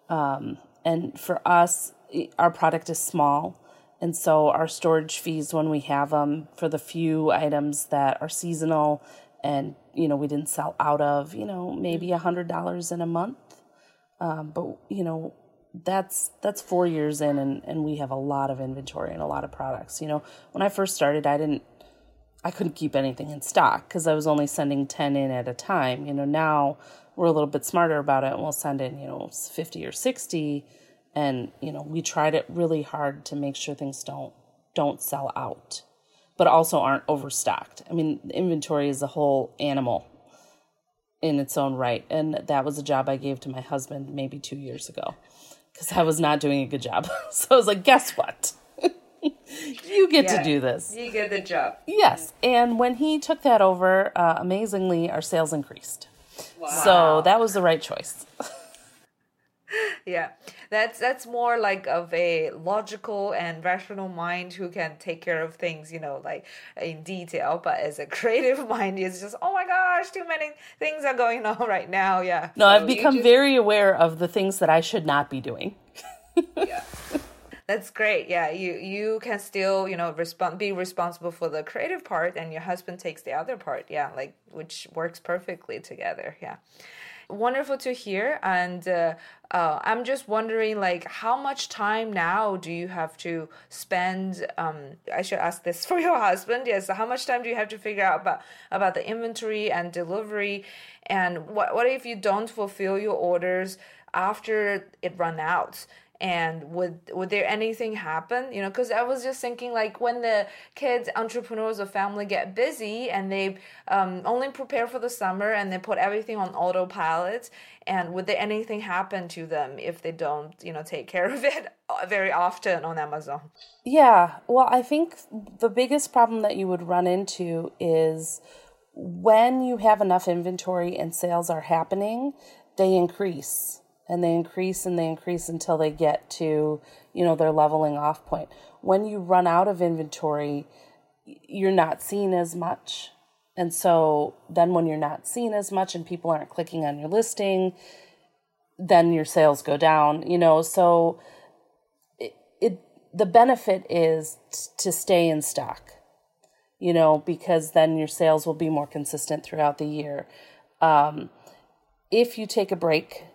Um, and for us, our product is small. And so our storage fees, when we have them for the few items that are seasonal and, you know, we didn't sell out of, you know, maybe a hundred dollars in a month. Um, but, you know, that's that's four years in and, and we have a lot of inventory and a lot of products. You know, when I first started I didn't I couldn't keep anything in stock because I was only sending 10 in at a time. You know, now we're a little bit smarter about it and we'll send in, you know, 50 or 60 and you know we tried it really hard to make sure things don't don't sell out but also aren't overstocked. I mean inventory is a whole animal in its own right and that was a job i gave to my husband maybe two years ago because i was not doing a good job. So i was like guess what? You get yeah, to do this. you get the job. Yes and when he took that over uh, amazingly our sales increased. Wow. so that was the right choice yeah. That's that's more like of a logical and rational mind who can take care of things you know like in detail but as a creative mind it's just oh my gosh too many things are going on right now. Yeah. No so i've become just... very aware of the things that i should not be doing. Yeah. That's great. Yeah you you can still you know respond be responsible for the creative part and your husband takes the other part. Yeah like which works perfectly together. Yeah. Wonderful to hear and uh, uh, i'm just wondering like how much time now do you have to spend um, i should ask this for your husband yes how much time do you have to figure out about about the inventory and delivery? And what, what if you don't fulfill your orders after it run out and would would there anything happen? You know because i was just thinking like when the kids entrepreneurs or family get busy and they um, only prepare for the summer and they put everything on autopilot and would there anything happen to them if they don't you know take care of it very often on amazon? Yeah well i think the biggest problem that you would run into is when you have enough inventory and sales are happening they increase and they increase and they increase until they get to you know their leveling off point. When you run out of inventory you're not seen as much. And so then when you're not seen as much and people aren't clicking on your listing then your sales go down you know? So it, it the benefit is t- to stay in stock you know because then your sales will be more consistent throughout the year. Um, if you take a break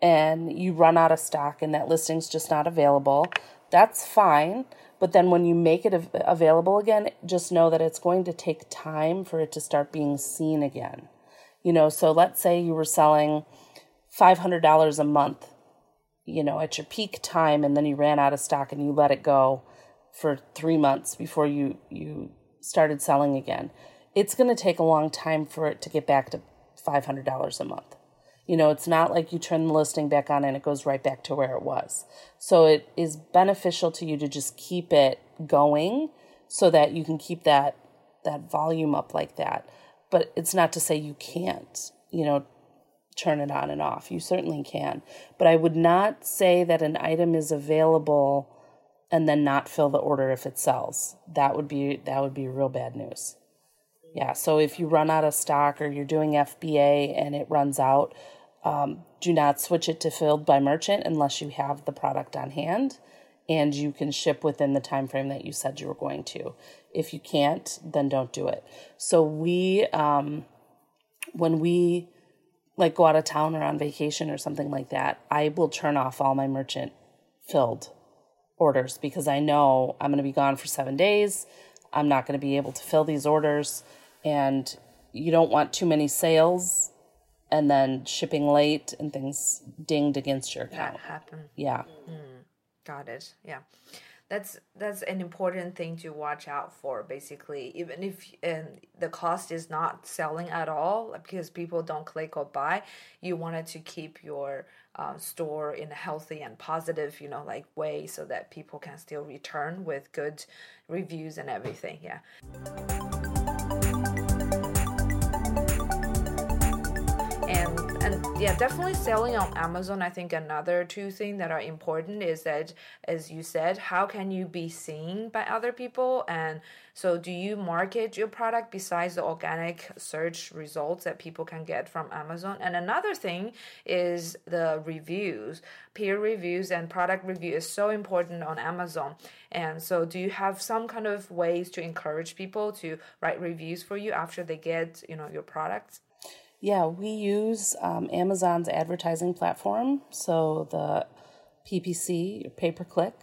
and you run out of stock and that listing's just not available, that's fine. But then when you make it av- available again, just know that it's going to take time for it to start being seen again. You know, so let's say you were selling $500 a month, you know, at your peak time and then you ran out of stock and you let it go for 3 months before you you started selling again. It's going to take a long time for it to get back to $500 a month. You know, it's not like you turn the listing back on and it goes right back to where it was. So it is beneficial to you to just keep it going so that you can keep that that volume up like that. But it's not to say you can't, you know, turn it on and off. You certainly can. But I would not say that an item is available and then not fill the order if it sells. That would be that would be real bad news. Yeah, so if you run out of stock or you're doing FBA and it runs out, um, do not switch it to filled by merchant unless you have the product on hand. and you can ship within the time frame that you said you were going to. If you can't, then don't do it. So we um when we like go out of town or on vacation or something like that, I will turn off all my merchant filled orders because I know I'm going to be gone for 7 days. I'm not going to be able to fill these orders and you don't want too many sales and then shipping late and things dinged against your account. That happen. Yeah. Got it. Yeah. That's that's an important thing to watch out for basically even if and the cost is not selling at all because people don't click or buy you wanted to keep your uh, store in a healthy and positive you know like way so that people can still return with good reviews and everything yeah yeah definitely selling on amazon i think another two things that are important is that as you said how can you be seen by other people? And so do you market your product besides the organic search results that people can get from amazon? And another thing is the reviews. Peer reviews and product review is so important on amazon. And so do you have some kind of ways to encourage people to write reviews for you after they get you know your products Yeah, we use um, Amazon's advertising platform. So the PPC, pay per click,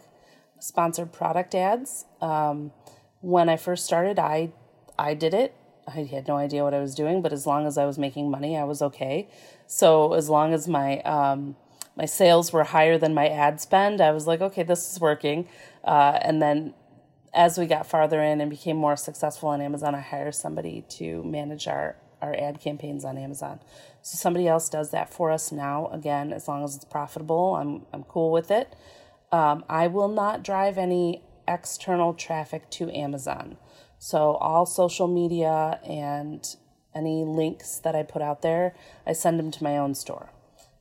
sponsored product ads. Um, when I first started, I I did it. I had no idea what I was doing, but as long as I was making money, I was okay. So as long as my um, my sales were higher than my ad spend, I was like, okay, this is working. Uh, and then as we got farther in and became more successful on Amazon, I hired somebody to manage our our ad campaigns on Amazon. So somebody else does that for us now. Again, as long as it's profitable, I'm I'm cool with it. Um, I will not drive any external traffic to Amazon. So all social media and any links that I put out there, I send them to my own store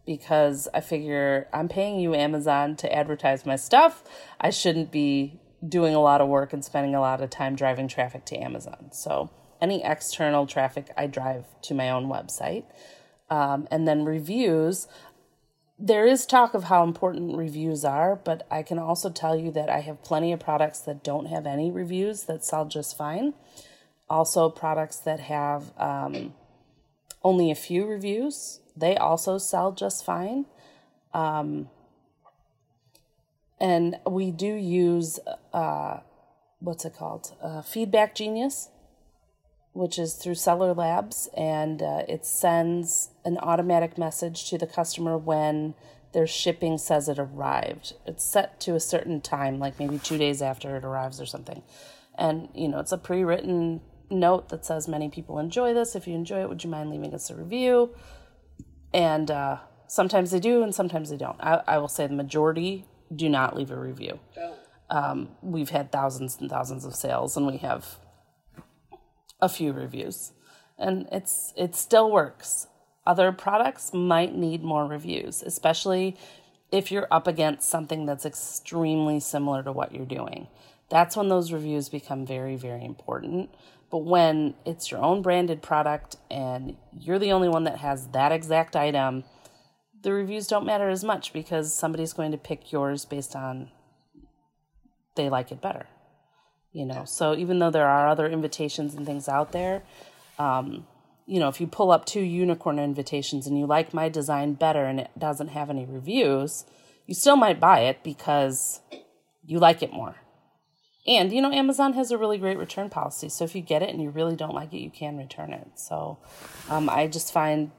because I figure I'm paying you Amazon to advertise my stuff. I shouldn't be doing a lot of work and spending a lot of time driving traffic to Amazon. So any external traffic I drive to my own website. Um, and then reviews. There is talk of how important reviews are, but I can also tell you that I have plenty of products that don't have any reviews that sell just fine. Also, products that have um, only a few reviews, they also sell just fine. Um, and we do use, uh, what's it called? Uh, Feedback Genius which is through Seller Labs, and uh, it sends an automatic message to the customer when their shipping says it arrived. It's set to a certain time, like maybe two days after it arrives or something. And, you know, it's a pre written note that says, Many people enjoy this. If you enjoy it, would you mind leaving us a review? And uh, sometimes they do, and sometimes they don't. I, I will say the majority do not leave a review. Um, we've had thousands and thousands of sales, and we have a few reviews. And it's it still works. Other products might need more reviews especially if you're up against something that's extremely similar to what you're doing. That's when those reviews become very very important. But when it's your own branded product and you're the only one that has that exact item the reviews don't matter as much because somebody's going to pick yours based on they like it better you know so even though there are other invitations and things out there um, you know if you pull up two unicorn invitations and you like my design better and it doesn't have any reviews you still might buy it because you like it more. And you know amazon has a really great return policy so if you get it and you really don't like it you can return it. So um, i just find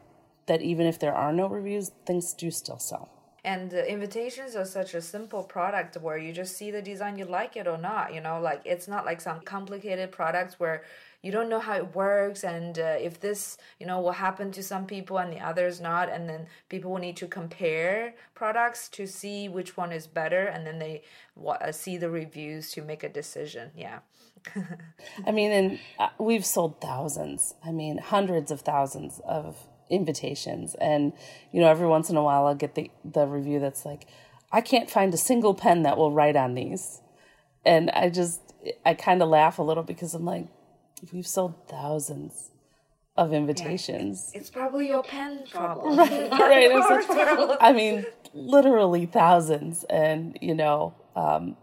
that even if there are no reviews things do still sell and invitations are such a simple product where you just see the design you like it or not you know like it's not like some complicated products where you don't know how it works and uh, if this you know will happen to some people and the others not and then people will need to compare products to see which one is better and then they uh, see the reviews to make a decision yeah. I mean and uh, we've sold thousands i mean hundreds of thousands of invitations. And you know every once in a while i'll get the the review that's like i can't find a single pen that will write on these. And i just i kind of laugh a little because i'm like we've sold thousands of invitations. it's probably your pen problem. Right, right. Like, I mean literally thousands. And you know um,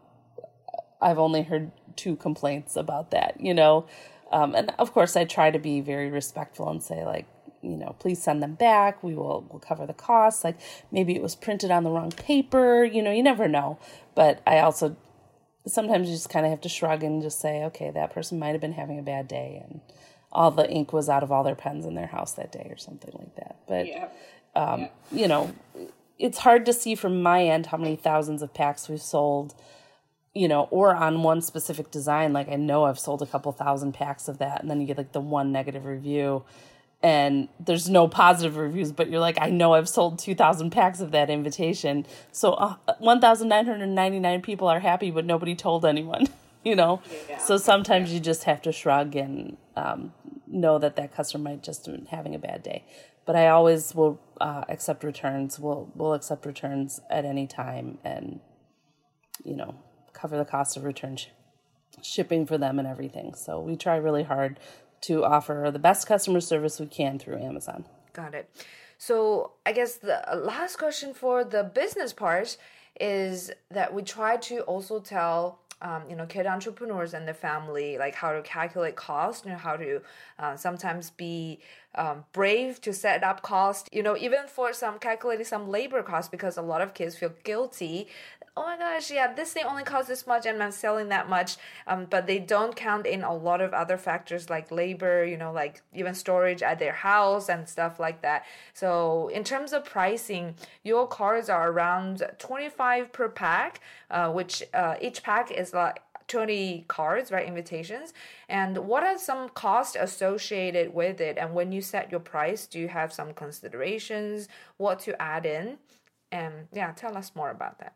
I've only heard two complaints about that, you know. Um, and of course, I try to be very respectful and say, like, you know, please send them back. We will we'll cover the costs. Like maybe it was printed on the wrong paper. You know, you never know. But I also sometimes you just kind of have to shrug and just say, okay, that person might have been having a bad day and all the ink was out of all their pens in their house that day or something like that. But yeah. Um, yeah. you know, it's hard to see from my end how many thousands of packs we've sold you know, or on one specific design, like I know I've sold a couple thousand packs of that, and then you get like the one negative review, and there's no positive reviews, but you're like, I know I've sold 2,000 packs of that invitation. So uh, 1,999 people are happy, but nobody told anyone, you know? Yeah. So sometimes you just have to shrug and um, know that that customer might just be having a bad day. But I always will uh, accept returns. We'll, we'll accept returns at any time and, you know, cover the cost of return sh- shipping for them and everything. So we try really hard to offer the best customer service we can through Amazon. Got it. So I guess the last question for the business part is that we try to also tell um, you know kid entrepreneurs and their family like how to calculate cost and how to uh, sometimes be um, brave to set up cost you know even for some calculating some labor cost because a lot of kids feel guilty oh my gosh, yeah, this thing only costs this much and I'm selling that much. Um, but they don't count in a lot of other factors like labor, you know, like even storage at their house and stuff like that. So in terms of pricing, your cards are around 25 per pack, uh, which uh, each pack is like 20 cards, right? Invitations. And what are some costs associated with it? And when you set your price, do you have some considerations? What to add in? And yeah, tell us more about that.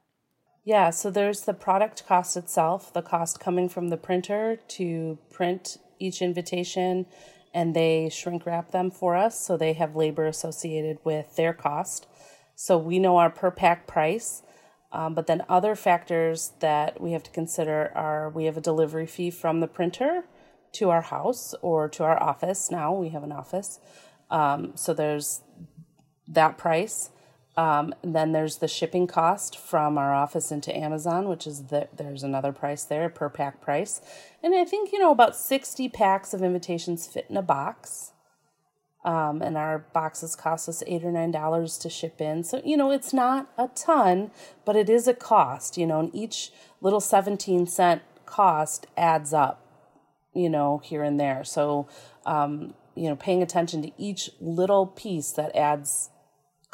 Yeah, so there's the product cost itself, the cost coming from the printer to print each invitation, and they shrink wrap them for us, so they have labor associated with their cost. So we know our per pack price, um, but then other factors that we have to consider are we have a delivery fee from the printer to our house or to our office. Now we have an office, um, so there's that price. Um, then there's the shipping cost from our office into Amazon, which is that there's another price there per pack price. And I think, you know, about 60 packs of invitations fit in a box. Um, and our boxes cost us eight or nine dollars to ship in. So, you know, it's not a ton, but it is a cost, you know, and each little 17 cent cost adds up, you know, here and there. So, um, you know, paying attention to each little piece that adds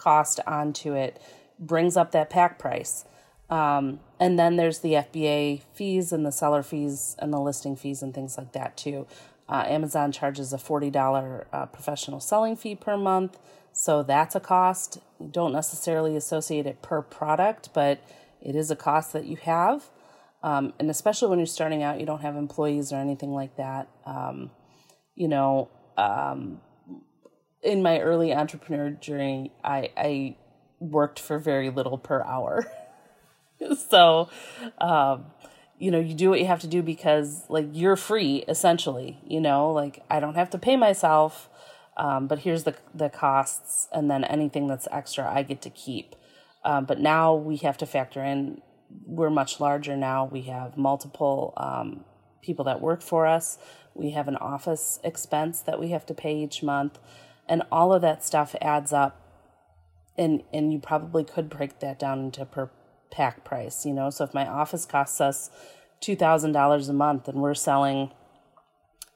cost onto it brings up that pack price. Um, and then there's the FBA fees and the seller fees and the listing fees and things like that too. Uh, Amazon charges a $40 uh, professional selling fee per month. So that's a cost. Don't necessarily associate it per product, but it is a cost that you have. Um, and especially when you're starting out, you don't have employees or anything like that. Um, you know, um, in my early entrepreneur journey, I, I worked for very little per hour. so, um, you know, you do what you have to do because, like, you're free essentially. You know, like I don't have to pay myself, um, but here's the the costs, and then anything that's extra, I get to keep. Um, but now we have to factor in. We're much larger now. We have multiple um, people that work for us. We have an office expense that we have to pay each month and all of that stuff adds up. And and you probably could break that down into per pack price you know? So if my office costs us $2000 a month and we're selling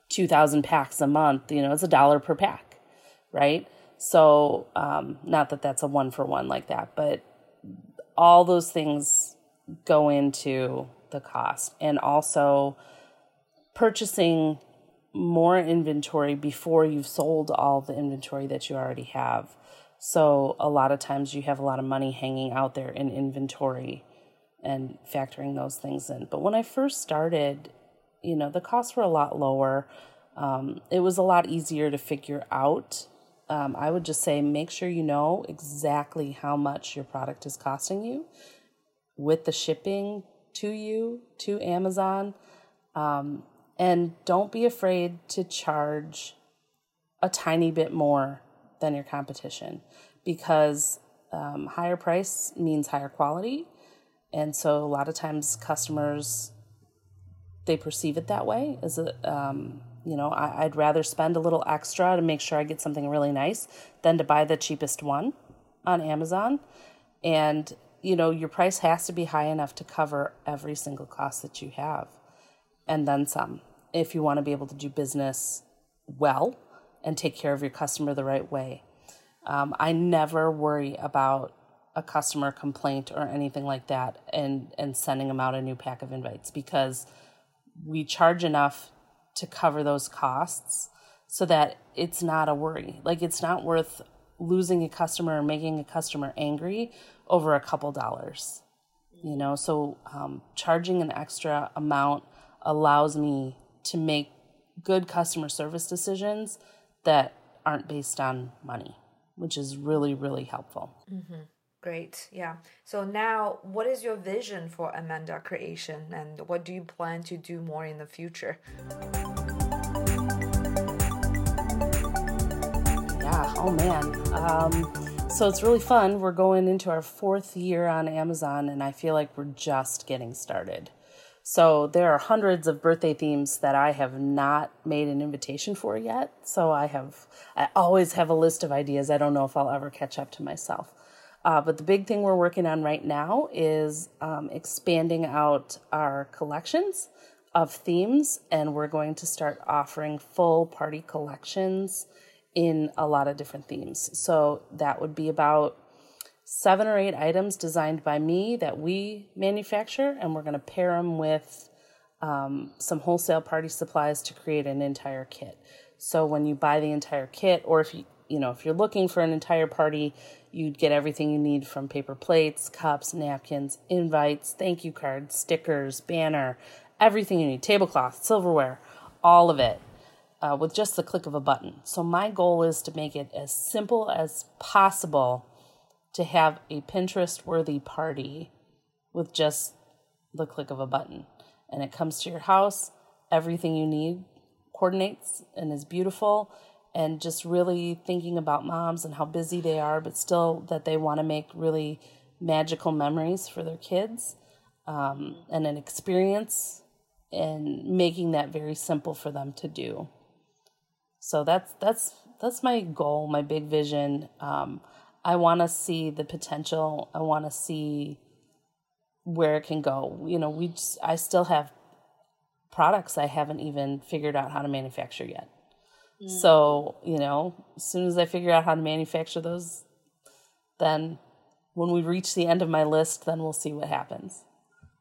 2000 packs a month you know it's a dollar per pack right? So um, not that that's a one for one like that but all those things go into the cost. And also purchasing more inventory before you've sold all the inventory that you already have. So a lot of times you have a lot of money hanging out there in inventory and factoring those things in. But when I first started, you know, the costs were a lot lower. Um, it was a lot easier to figure out. Um, I would just say make sure you know exactly how much your product is costing you with the shipping to you to Amazon. Um, and don't be afraid to charge a tiny bit more than your competition because um, higher price means higher quality. And so a lot of times customers they perceive it that way as a um, you know I, i'd rather spend a little extra to make sure i get something really nice than to buy the cheapest one on amazon. And you know your price has to be high enough to cover every single cost that you have and then some if you want to be able to do business well and take care of your customer the right way. Um, i never worry about a customer complaint or anything like that and and sending them out a new pack of invites because we charge enough to cover those costs so that it's not a worry. Like it's not worth losing a customer or making a customer angry over a couple dollars you know? So um, charging an extra amount allows me to make good customer service decisions that aren't based on money which is really really helpful mm-hmm. Great. Yeah. So now, what is your vision for Amanda Creation and what do you plan to do more in the future? Yeah. Oh, man. Um, so it's really fun. We're going into our fourth year on Amazon, and I feel like we're just getting started. So there are hundreds of birthday themes that I have not made an invitation for yet. So I have, I always have a list of ideas. I don't know if I'll ever catch up to myself. Uh, but the big thing we're working on right now is um, expanding out our collections of themes, and we're going to start offering full party collections in a lot of different themes. So that would be about seven or eight items designed by me that we manufacture, and we're going to pair them with um, some wholesale party supplies to create an entire kit. So when you buy the entire kit, or if you you know if you're looking for an entire party, You'd get everything you need from paper plates, cups, napkins, invites, thank you cards, stickers, banner, everything you need, tablecloth, silverware, all of it uh, with just the click of a button. So, my goal is to make it as simple as possible to have a Pinterest worthy party with just the click of a button. And it comes to your house, everything you need coordinates and is beautiful and just really thinking about moms and how busy they are, but still that they want to make really magical memories for their kids um, and an experience and making that very simple for them to do. So that's that's that's my goal, my big vision. Um, I want to see the potential. I want to see where it can go. You know, we just, I still have products I haven't even figured out how to manufacture yet. Mm. So, you know, as soon as I figure out how to manufacture those, then when we reach the end of my list, then we'll see what happens.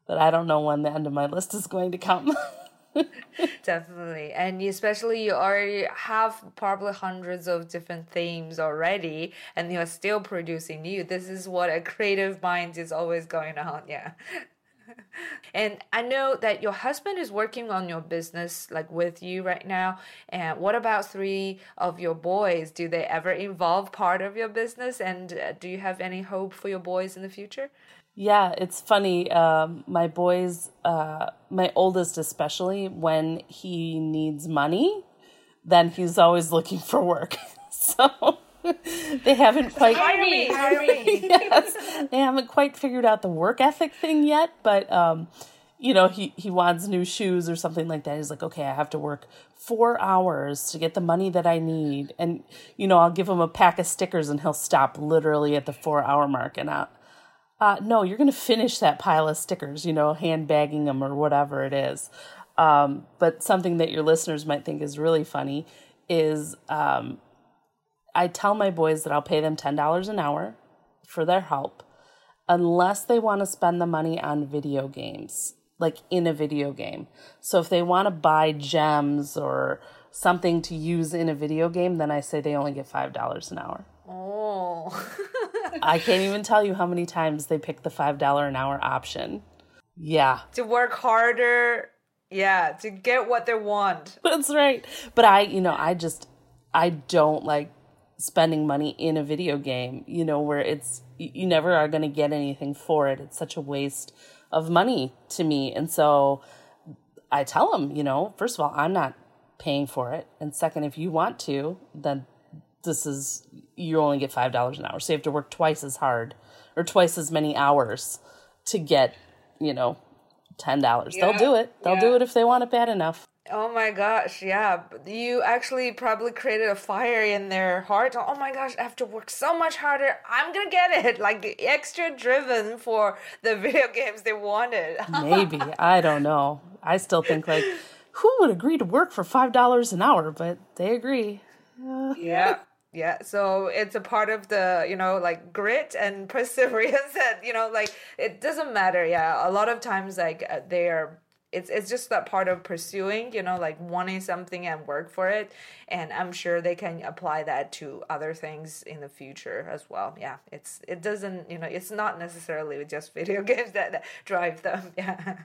But I don't know when the end of my list is going to come. Definitely. And especially you already have probably hundreds of different themes already and you're still producing new. This is what a creative mind is always going on. Yeah. and I know that your husband is working on your business like with you right now. And what about three of your boys? Do they ever involve part of your business? And uh, do you have any hope for your boys in the future? Yeah, it's funny. Um, my boys, uh, my oldest especially, when he needs money, then he's always looking for work. so they haven't quite hire me, hire me. yes, they haven't quite figured out the work ethic thing yet, but um, you know, he he wants new shoes or something like that. He's like, okay, I have to work four hours to get the money that I need, and you know, I'll give him a pack of stickers, and he'll stop literally at the four hour mark, and I. Uh, no, you're going to finish that pile of stickers, you know, handbagging them or whatever it is. Um, but something that your listeners might think is really funny is um, I tell my boys that I'll pay them $10 an hour for their help unless they want to spend the money on video games, like in a video game. So if they want to buy gems or something to use in a video game, then I say they only get $5 an hour. Oh. I can't even tell you how many times they pick the $5 an hour option. Yeah. To work harder. Yeah, to get what they want. That's right. But I, you know, I just I don't like spending money in a video game, you know, where it's, you never are going to get anything for it. It's such a waste of money to me. And so I tell them, you know, first of all, I'm not paying for it. And second, if you want to, then this is, you only get $5 an hour. So you have to work twice as hard or twice as many hours to get, you know, ten dollars. Yeah, They'll do it. They'll yeah. do it if they want it bad enough. Oh my gosh, yeah. You actually probably created a fire in their heart. Oh my gosh, I have to work so much harder. I'm gonna get it. Like extra driven for the video games they wanted. Maybe. I don't know. I still think like who would agree to work for five dollars an hour, but they agree. yeah. Yeah, so it's a part of the, you know, like grit and perseverance and, you know, like it doesn't matter. Yeah, a lot of times like uh, they're it's it's just that part of pursuing you know like wanting something and work for it. And i'm sure they can apply that to other things in the future as well yeah. It's it doesn't you know it's not necessarily just video games that, that drive them yeah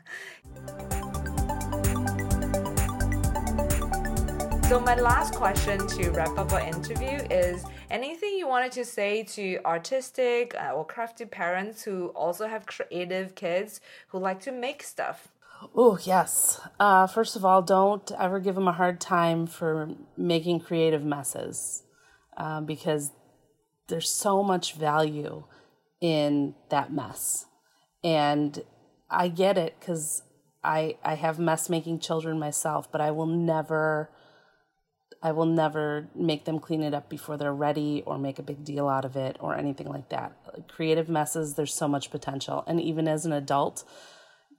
So my last question to wrap up our interview is anything you wanted to say to artistic uh, or crafty parents who also have creative kids who like to make stuff? Oh, yes. Uh, first of all, don't ever give them a hard time for making creative messes uh, because there's so much value in that mess. And I get it because I, I have mess making children myself, but I will never. I will never make them clean it up before they're ready or make a big deal out of it or anything like that. Creative messes, there's so much potential. And even as an adult,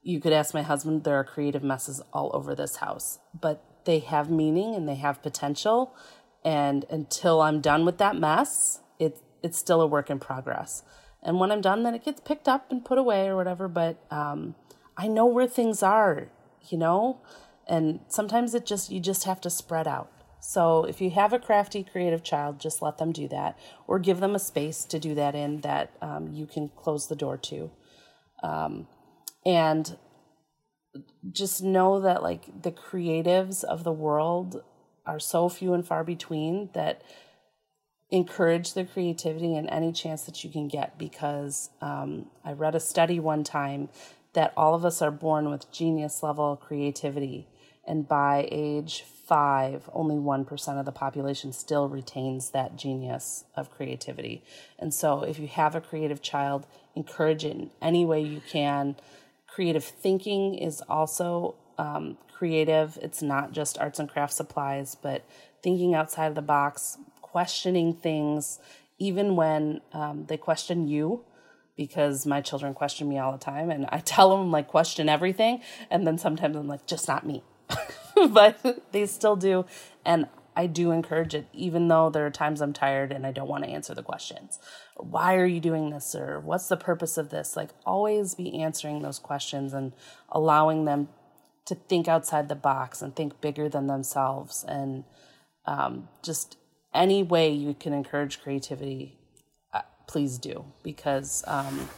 you could ask my husband, there are creative messes all over this house, but they have meaning and they have potential. And until I'm done with that mess, it, it's still a work in progress. And when I'm done, then it gets picked up and put away or whatever. But um, I know where things are, you know? And sometimes it just, you just have to spread out. So if you have a crafty, creative child, just let them do that, or give them a space to do that in that um, you can close the door to. Um, and just know that like the creatives of the world are so few and far between that encourage the creativity in any chance that you can get because um, i read a study one time that all of us are born with genius level creativity and by age five, only 1% of the population still retains that genius of creativity. And so, if you have a creative child, encourage it in any way you can. Creative thinking is also um, creative, it's not just arts and craft supplies, but thinking outside of the box, questioning things, even when um, they question you because my children question me all the time and I tell them like question everything and then sometimes I'm like just not me but they still do. And I do encourage it, even though there are times I'm tired and I don't want to answer the questions. Why are you doing this? Or what's the purpose of this? Like, always be answering those questions and allowing them to think outside the box and think bigger than themselves. And um, just any way you can encourage creativity, uh, please do, because um,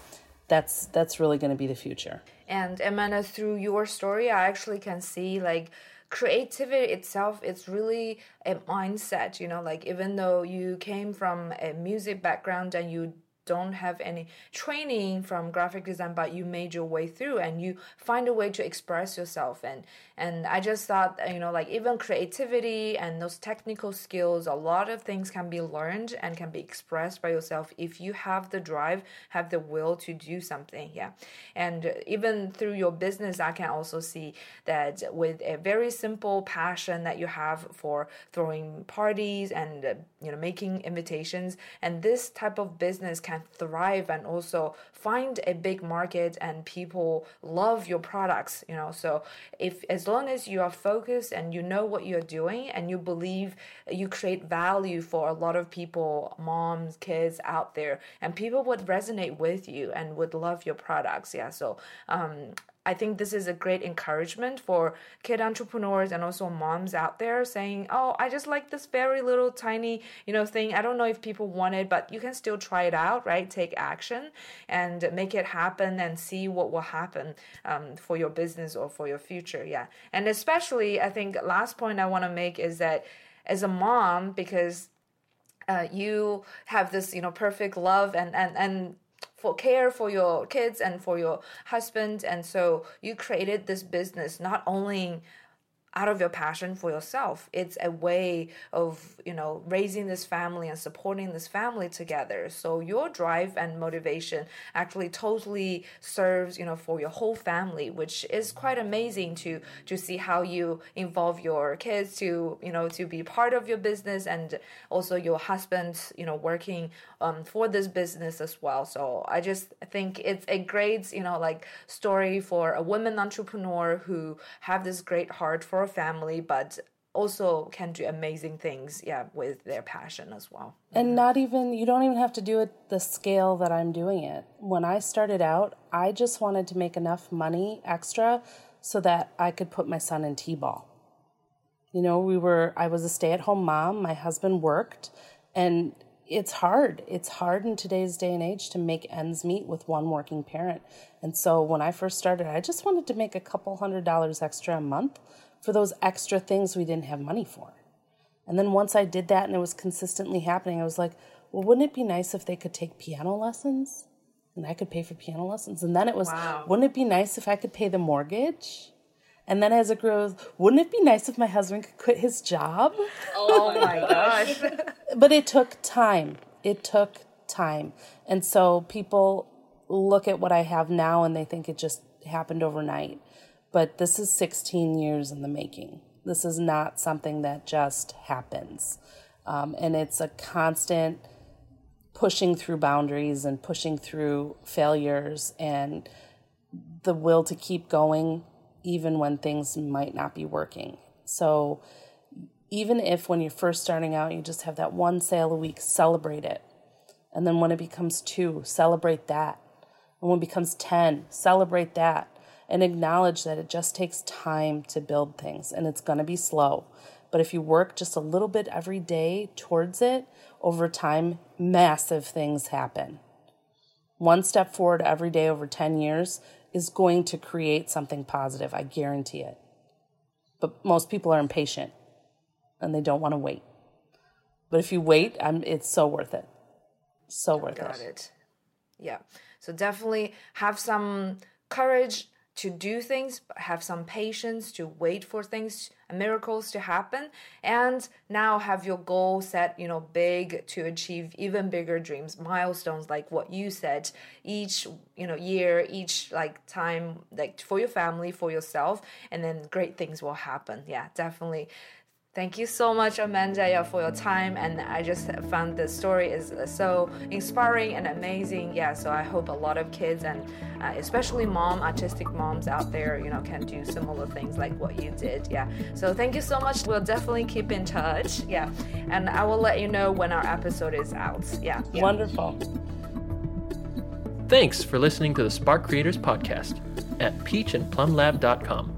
that's that's really going to be the future. And Amanda, through your story, I actually can see like creativity itself it's really a mindset you know like even though you came from a music background and you don't have any training from graphic design but you made your way through and you find a way to express yourself. And and i just thought you know like even creativity and those technical skills a lot of things can be learned and can be expressed by yourself if you have the drive have the will to do something yeah. And even through your business i can also see that with a very simple passion that you have for throwing parties and uh, you know making invitations and this type of business can thrive and also find a big market and people love your products you know? So if as long as you are focused and you know what you're doing and you believe you create value for a lot of people moms kids out there and people would resonate with you and would love your products yeah? So um I think this is a great encouragement for kid entrepreneurs and also moms out there saying, "Oh, I just like this very little tiny, you know, thing. I don't know if people want it, but you can still try it out, right? Take action and make it happen and see what will happen um, for your business or for your future." Yeah, and especially I think last point I want to make is that as a mom because uh, you have this you know perfect love and and and for care for your kids and for your husband. And so you created this business not only out of your passion for yourself. It's a way of, you know, raising this family and supporting this family together. So your drive and motivation actually totally serves, you know, for your whole family, which is quite amazing to to see how you involve your kids to, you know, to be part of your business and also your husband, you know, working um, for this business as well. So I just think it's a great, you know, like story for a woman entrepreneur who have this great heart for family, but also can do amazing things, yeah, with their passion as well. And not even, you don't even have to do it the scale that I'm doing it. When I started out, I just wanted to make enough money extra so that I could put my son in T ball. You know, we were, I was a stay at home mom, my husband worked, and it's hard. It's hard in today's day and age to make ends meet with one working parent. And so when I first started, I just wanted to make a couple hundred dollars extra a month for those extra things we didn't have money for. And then once I did that and it was consistently happening, I was like, well, wouldn't it be nice if they could take piano lessons? And I could pay for piano lessons. And then it was, wow. wouldn't it be nice if I could pay the mortgage? And then as it grows, wouldn't it be nice if my husband could quit his job? Oh my gosh. but it took time. It took time. And so people look at what I have now and they think it just happened overnight. But this is 16 years in the making. This is not something that just happens. Um, and it's a constant pushing through boundaries and pushing through failures and the will to keep going even when things might not be working. So, even if when you're first starting out, you just have that one sale a week, celebrate it. And then when it becomes two, celebrate that. And when it becomes 10, celebrate that. And acknowledge that it just takes time to build things and it's going to be slow. But if you work just a little bit every day towards it, over time, massive things happen. One step forward every day over 10 years is going to create something positive. I guarantee it. But most people are impatient and they don't want to wait. But if you wait, I'm, it's so worth it. So worth Got it. it. Yeah. So definitely have some courage to do things, have some patience to wait for things, miracles to happen, and now have your goal set, you know, big to achieve even bigger dreams, milestones like what you said, each, you know, year, each like time, like for your family, for yourself, and then great things will happen. Yeah, definitely. Thank you so much, Amanda, for your time. And I just found the story is so inspiring and amazing. Yeah, so I hope a lot of kids and uh, especially mom, artistic moms out there, you know, can do similar things like what you did. Yeah. So thank you so much. We'll definitely keep in touch. Yeah. And I will let you know when our episode is out. Yeah. yeah. Wonderful. Thanks for listening to the Spark Creators Podcast at peachandplumlab.com